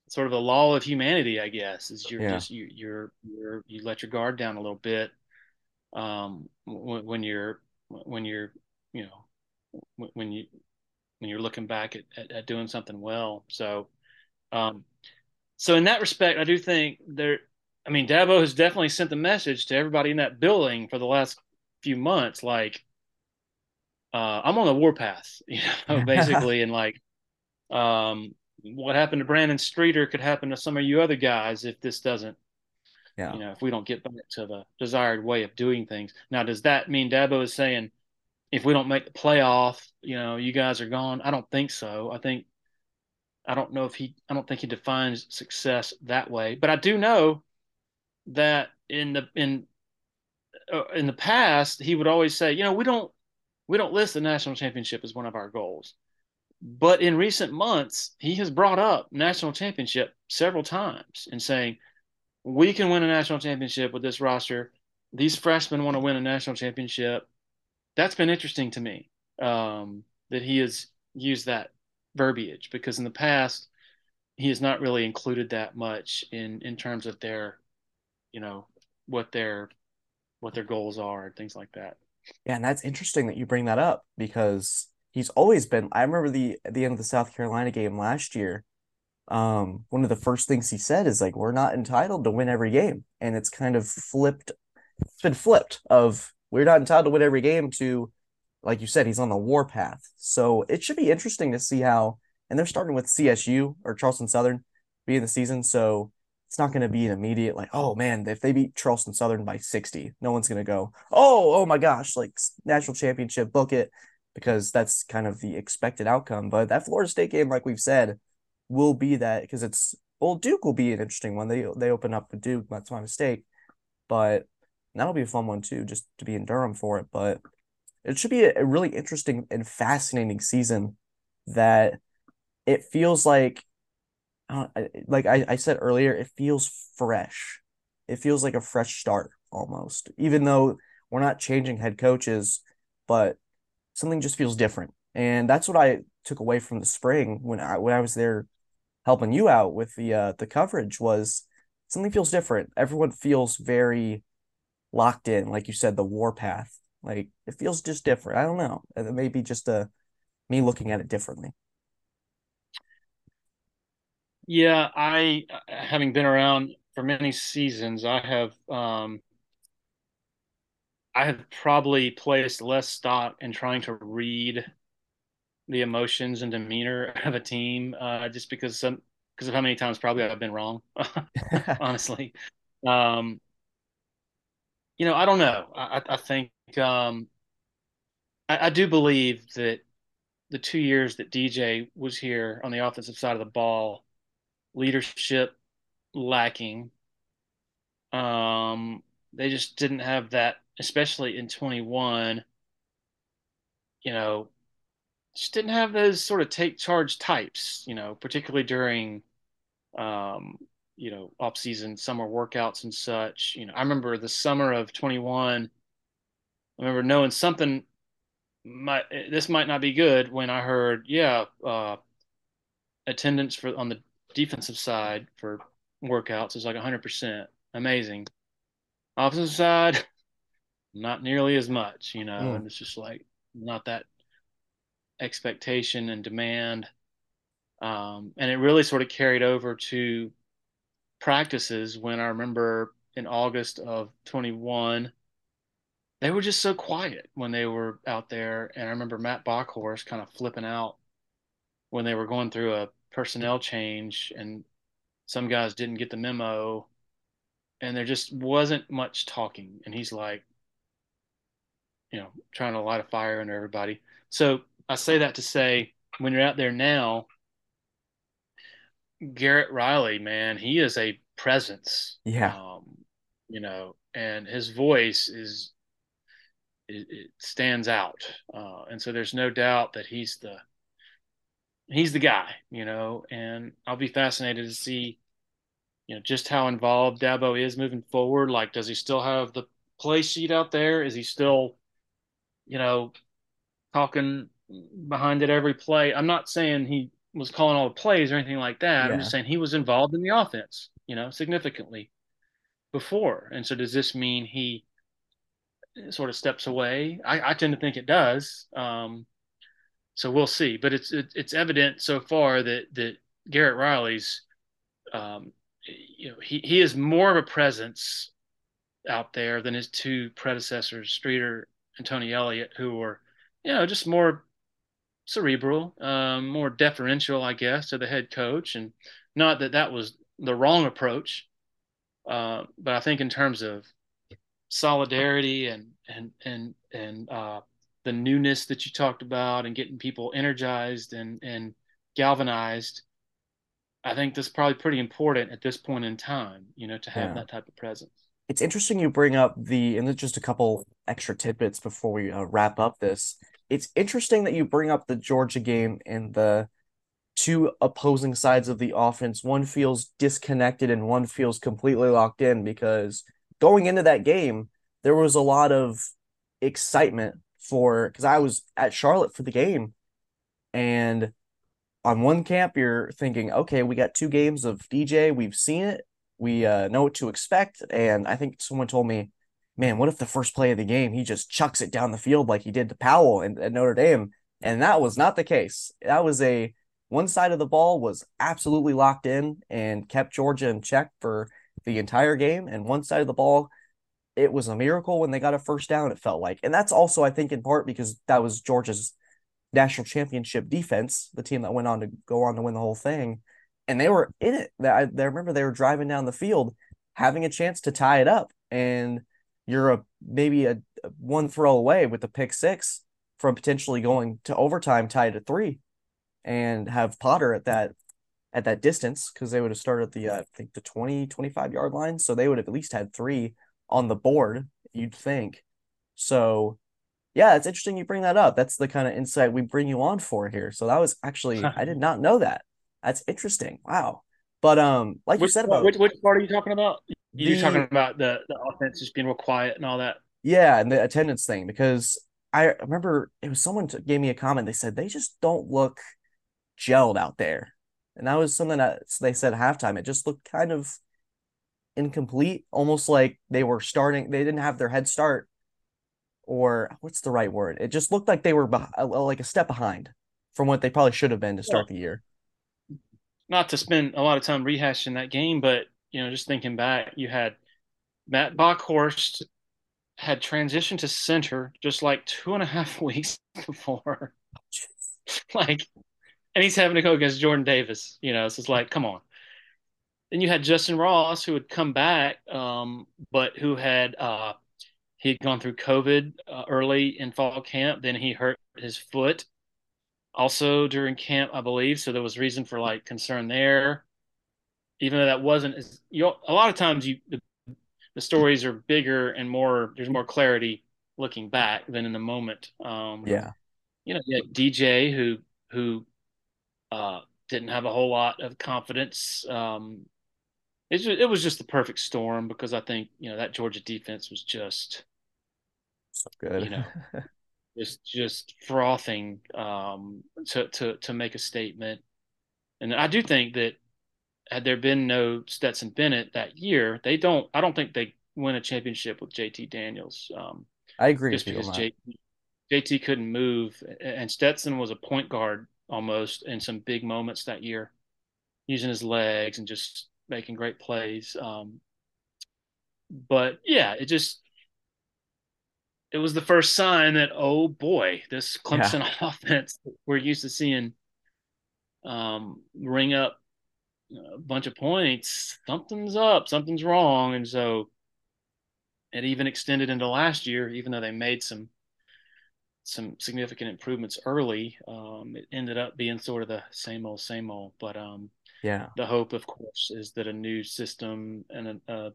sort of a law of humanity i guess is you're yeah. just you you're you're you let your guard down a little bit um when, when you're when you're you know when you when you're looking back at, at, at doing something well so um so in that respect i do think there I mean, Dabo has definitely sent the message to everybody in that building for the last few months, like, uh, I'm on the warpath, you know, basically, and like, um, what happened to Brandon Streeter could happen to some of you other guys if this doesn't, yeah. you know, if we don't get back to the desired way of doing things. Now, does that mean Dabo is saying if we don't make the playoff, you know, you guys are gone? I don't think so. I think I don't know if he I don't think he defines success that way, but I do know that in the in uh, in the past he would always say, you know, we don't we don't list the national championship as one of our goals. But in recent months, he has brought up national championship several times and saying, we can win a national championship with this roster. These freshmen want to win a national championship. That's been interesting to me um, that he has used that verbiage because in the past he has not really included that much in in terms of their, you know, what their what their goals are and things like that. Yeah, and that's interesting that you bring that up because he's always been. I remember the the end of the South Carolina game last year. Um, one of the first things he said is like, "We're not entitled to win every game," and it's kind of flipped. It's been flipped of we're not entitled to win every game to, like you said, he's on the war path. So it should be interesting to see how. And they're starting with CSU or Charleston Southern being the season, so it's not going to be an immediate like, oh man, if they beat Charleston Southern by 60, no one's going to go, oh, oh my gosh, like national championship, book it, because that's kind of the expected outcome. But that Florida State game, like we've said, will be that because it's well, Duke will be an interesting one. They they open up with Duke, that's my mistake, but that'll be a fun one too, just to be in Durham for it. But it should be a, really interesting and fascinating season that it feels like uh, like I, I said earlier, it feels fresh. It feels like a fresh start almost, even though we're not changing head coaches, but something just feels different. And that's what I took away from the spring when I when I was there helping you out with the uh, the coverage was something feels different. Everyone feels very locked in, like you said, the warpath. Like it feels just different. I don't know. It may be just a uh, me looking at it differently. Yeah, I having been around for many seasons, I have um, I have probably placed less stock in trying to read the emotions and demeanor of a team, uh, just because some because of how many times probably I've been wrong, honestly. Um, you know, I don't know. I, I think um, I, I do believe that the two years that DJ was here on the offensive side of the ball leadership lacking. Um, they just didn't have that, especially in 21. You know, just didn't have those sort of take charge types. You know, particularly during, um, you know, off season summer workouts and such. You know, I remember the summer of 21. I remember knowing something might this might not be good when I heard, yeah, uh, attendance for on the defensive side for workouts is like 100%. Amazing. Offensive side, not nearly as much, you know, mm. and it's just like not that expectation and demand. Um, and it really sort of carried over to practices when I remember in August of 21, they were just so quiet when they were out there. And I remember Matt Bockhorst kind of flipping out when they were going through a personnel change and some guys didn't get the memo and there just wasn't much talking and he's like you know trying to light a fire under everybody so i say that to say when you're out there now garrett riley man he is a presence yeah um, you know and his voice is it, it stands out uh, and so there's no doubt that he's the he's the guy, you know, and I'll be fascinated to see, you know, just how involved Dabo is moving forward. Like, does he still have the play sheet out there? Is he still, you know, talking behind it every play? I'm not saying he was calling all the plays or anything like that. Yeah. I'm just saying he was involved in the offense, you know, significantly before. And so does this mean he sort of steps away? I, I tend to think it does. Um, so we'll see. But it's it, it's evident so far that that Garrett Riley's, um, you know, he he is more of a presence out there than his two predecessors, Streeter and Tony Elliott, who were, you know, just more cerebral, um, more deferential, I guess, to the head coach. And not that that was the wrong approach, uh, but I think in terms of solidarity and and and and uh, the newness that you talked about and getting people energized and and galvanized i think that's probably pretty important at this point in time you know to have yeah. that type of presence it's interesting you bring up the and just a couple extra tidbits before we uh, wrap up this it's interesting that you bring up the Georgia game and the two opposing sides of the offense. One feels disconnected and one feels completely locked in because going into that game, there was a lot of excitement for because I was at Charlotte for the game. And on one camp, you're thinking, okay, we got two games of DJ. We've seen it. We uh, know what to expect. And I think someone told me, man, what if the first play of the game he just chucks it down the field like he did to Powell and at Notre Dame? And that was not the case. That was a one side of the ball was absolutely locked in and kept Georgia in check for the entire game, and one side of the ball, it was a miracle when they got a first down. It felt like, and that's also I think in part because that was Georgia's national championship defense, the team that went on to go on to win the whole thing, and they were in it. I, I remember they were driving down the field, having a chance to tie it up, and you're a maybe a, a one throw away with the pick six from potentially going to overtime tied at three and have Potter at that at that distance because they would have started the uh, I think the 20 25 yard line. So they would have at least had 3 on the board you'd think. So yeah it's interesting you bring that up. That's the kind of insight we bring you on for here. So that was actually I did not know that. That's interesting. Wow. But um like which, you said about which, which part are you talking about you're the, talking about the the offense just being real quiet and all that yeah and the attendance thing because I remember it was someone gave me a comment. They said they just don't look gelled out there, and that was something that they said halftime. It just looked kind of incomplete, almost like they were starting. They didn't have their head start, or what's the right word? It just looked like they were like a step behind from what they probably should have been to start well, the year. Not to spend a lot of time rehashing that game, but you know, just thinking back, you had Matt Bockhorst had transitioned to center just like two and a half weeks before. like, and he's having to go against Jordan Davis, you know, so it's like, come on. Then you had Justin Ross who had come back, um, but who had uh, he had gone through COVID uh, early in fall camp. Then he hurt his foot also during camp, I believe. So there was reason for like concern there. Even though that wasn't as you know, a lot of times you the the stories are bigger and more there's more clarity looking back than in the moment. Um yeah. you know dj who who uh didn't have a whole lot of confidence. Um it, just, it was just the perfect storm because i think you know that georgia defense was just so good. you know just just frothing um to to to make a statement. And i do think that had there been no Stetson Bennett that year, they don't. I don't think they win a championship with JT Daniels. Um, I agree. Just because JT, JT couldn't move, and Stetson was a point guard almost in some big moments that year, using his legs and just making great plays. Um, but yeah, it just it was the first sign that oh boy, this Clemson yeah. offense we're used to seeing um, ring up a bunch of points, something's up, something's wrong. And so it even extended into last year, even though they made some some significant improvements early. Um, it ended up being sort of the same old, same old. But um, yeah, the hope, of course, is that a new system and a, a,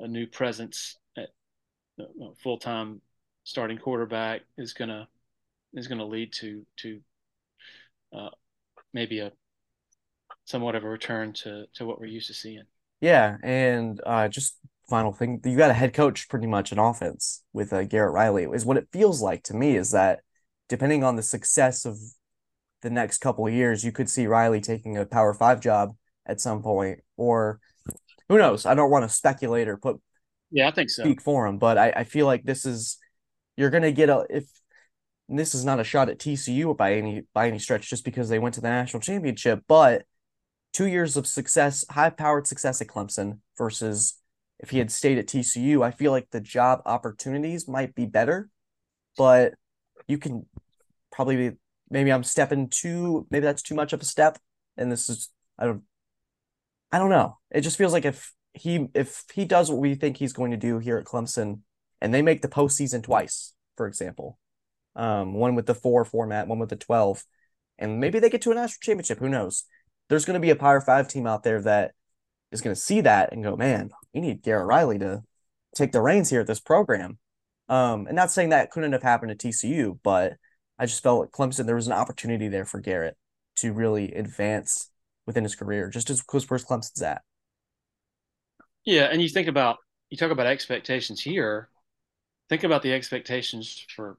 a new presence at full time starting quarterback is gonna is gonna lead to to uh, maybe a somewhat of a return to to what we're used to seeing. Yeah, and uh, just final thing, you got a head coach pretty much in offense with uh, Garrett Riley. Is what it feels like to me is that depending on the success of the next couple of years, you could see Riley taking a Power Five job at some point, or who knows? I don't want to speculate or put yeah, I think so. Speak for him, but I, I feel like this is you're gonna get a if this is not a shot at TCU by any by any stretch, just because they went to the national championship, but two years of success, high powered success at Clemson versus if he had stayed at TCU, I feel like the job opportunities might be better, but you can probably be, maybe I'm stepping too, maybe that's too much of a step. And this is, I don't, I don't know. It just feels like if he, if he does what we think he's going to do here at Clemson and they make the postseason twice, for example, um, one with the four format, one with the 12, and maybe they get to a national championship, who knows? There's going to be a Power Five team out there that is going to see that and go, man, we need Garrett Riley to take the reins here at this program. Um, and not saying that couldn't have happened at TCU, but I just felt like Clemson, there was an opportunity there for Garrett to really advance within his career, just as because where's Clemson's at. Yeah, and you think about you talk about expectations here. Think about the expectations for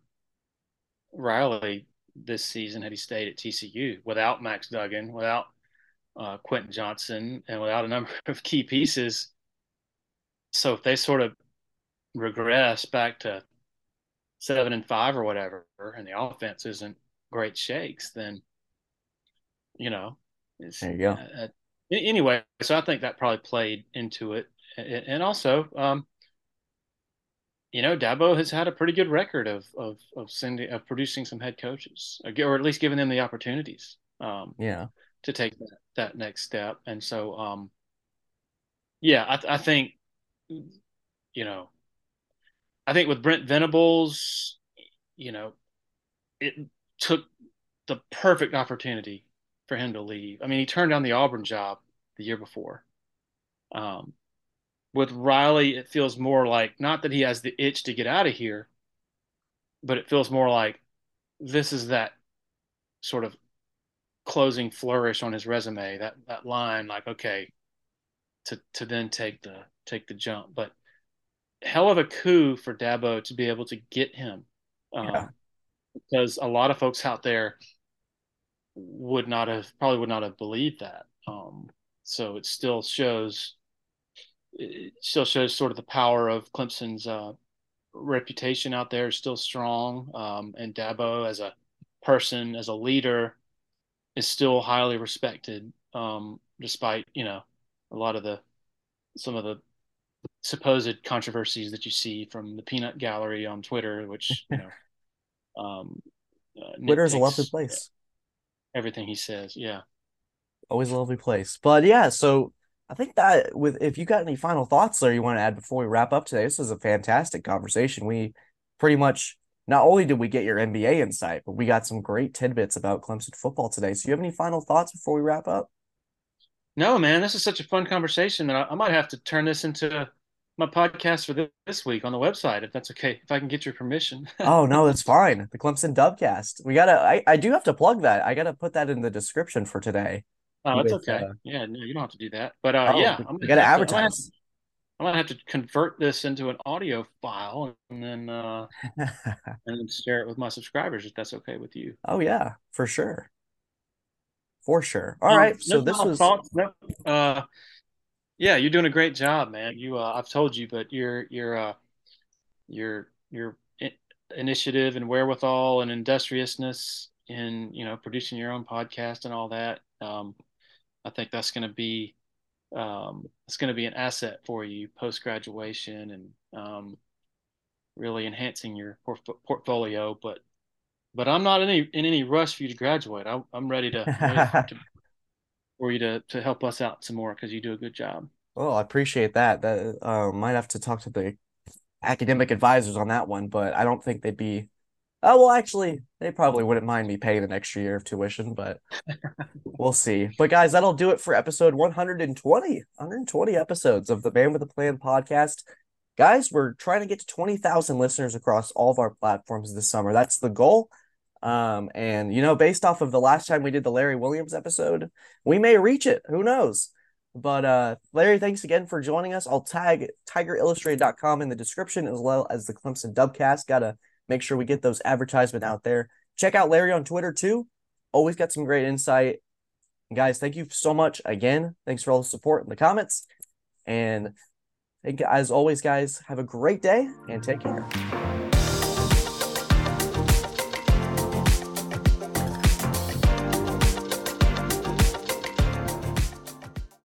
Riley this season had he stayed at TCU without Max Duggan, without uh, Quentin Johnston and without a number of key pieces. So if they sort of regress back to seven and five or whatever, and the offense isn't great shakes, then you know, there you go. Uh, uh, anyway, so I think that probably played into it, and also, um, you know, Dabo has had a pretty good record of of of sending of producing some head coaches, or at least giving them the opportunities. Um, yeah, to take that that next step, and so, um, yeah, I, I think, you know, I think with Brent Venables, you know, it took the perfect opportunity for him to leave. I mean, he turned down the Auburn job the year before. Um, with Riley, it feels more like not that he has the itch to get out of here, but it feels more like this is that sort of closing flourish on his resume. That that line, like okay, to to then take the take the jump. But hell of a coup for Dabo to be able to get him. Um, yeah. Because a lot of folks out there would not have probably would not have believed that. Um, so it still shows it still shows sort of the power of Clemson's uh, reputation out there is still strong, um, and Dabo as a person, as a leader, is still highly respected, um, despite you know a lot of the some of the supposed controversies that you see from the peanut gallery on Twitter, which you know, um, uh, Twitter is a lovely place. Everything he says, yeah, always a lovely place. But yeah, so I think that with if you got any final thoughts there you want to add before we wrap up today, this was a fantastic conversation. We pretty much not only did we get your NBA insight, but we got some great tidbits about Clemson football today. So you have any final thoughts before we wrap up? No, man, this is such a fun conversation that I, I might have to turn this into my podcast for this week on the website, if that's okay, if I can get your permission. oh no, that's fine. The Clemson Dubcast. We gotta. I, I do have to plug that. I gotta put that in the description for today. Oh, it's okay. Uh, yeah, no, you don't have to do that. But uh, oh, yeah, I'm gotta advertise. To, I'm gonna have to convert this into an audio file and then uh, and then share it with my subscribers if that's okay with you. Oh yeah, for sure for sure. All um, right, so this was. Thoughts, no, uh, yeah, you're doing a great job, man. You, uh, I've told you, but your your uh, your your initiative and wherewithal and industriousness in you know producing your own podcast and all that. Um, I think that's going to be um, it's going to be an asset for you post graduation and um, really enhancing your portfolio. But but I'm not in any in any rush for you to graduate. I, am ready to, ready to for you to to help us out some more because you do a good job. Well, I appreciate that. That uh, might have to talk to the academic advisors on that one, but I don't think they'd be. Oh well, actually, they probably wouldn't mind me paying an extra year of tuition, but we'll see. But guys, that'll do it for episode 120. 120 episodes of the Man with a Plan podcast. Guys, we're trying to get to 20,000 listeners across all of our platforms this summer. That's the goal. Um, and you know, based off of the last time we did the Larry Williams episode, we may reach it. Who knows? But uh, Larry, thanks again for joining us. I'll tag tigerillustrated.com in the description as well as the Clemson Dubcast. Gotta make sure we get those advertisements out there. Check out Larry on Twitter too. Always got some great insight. guys, thank you so much again. Thanks for all the support in the comments. And as always, guys, have a great day and take care.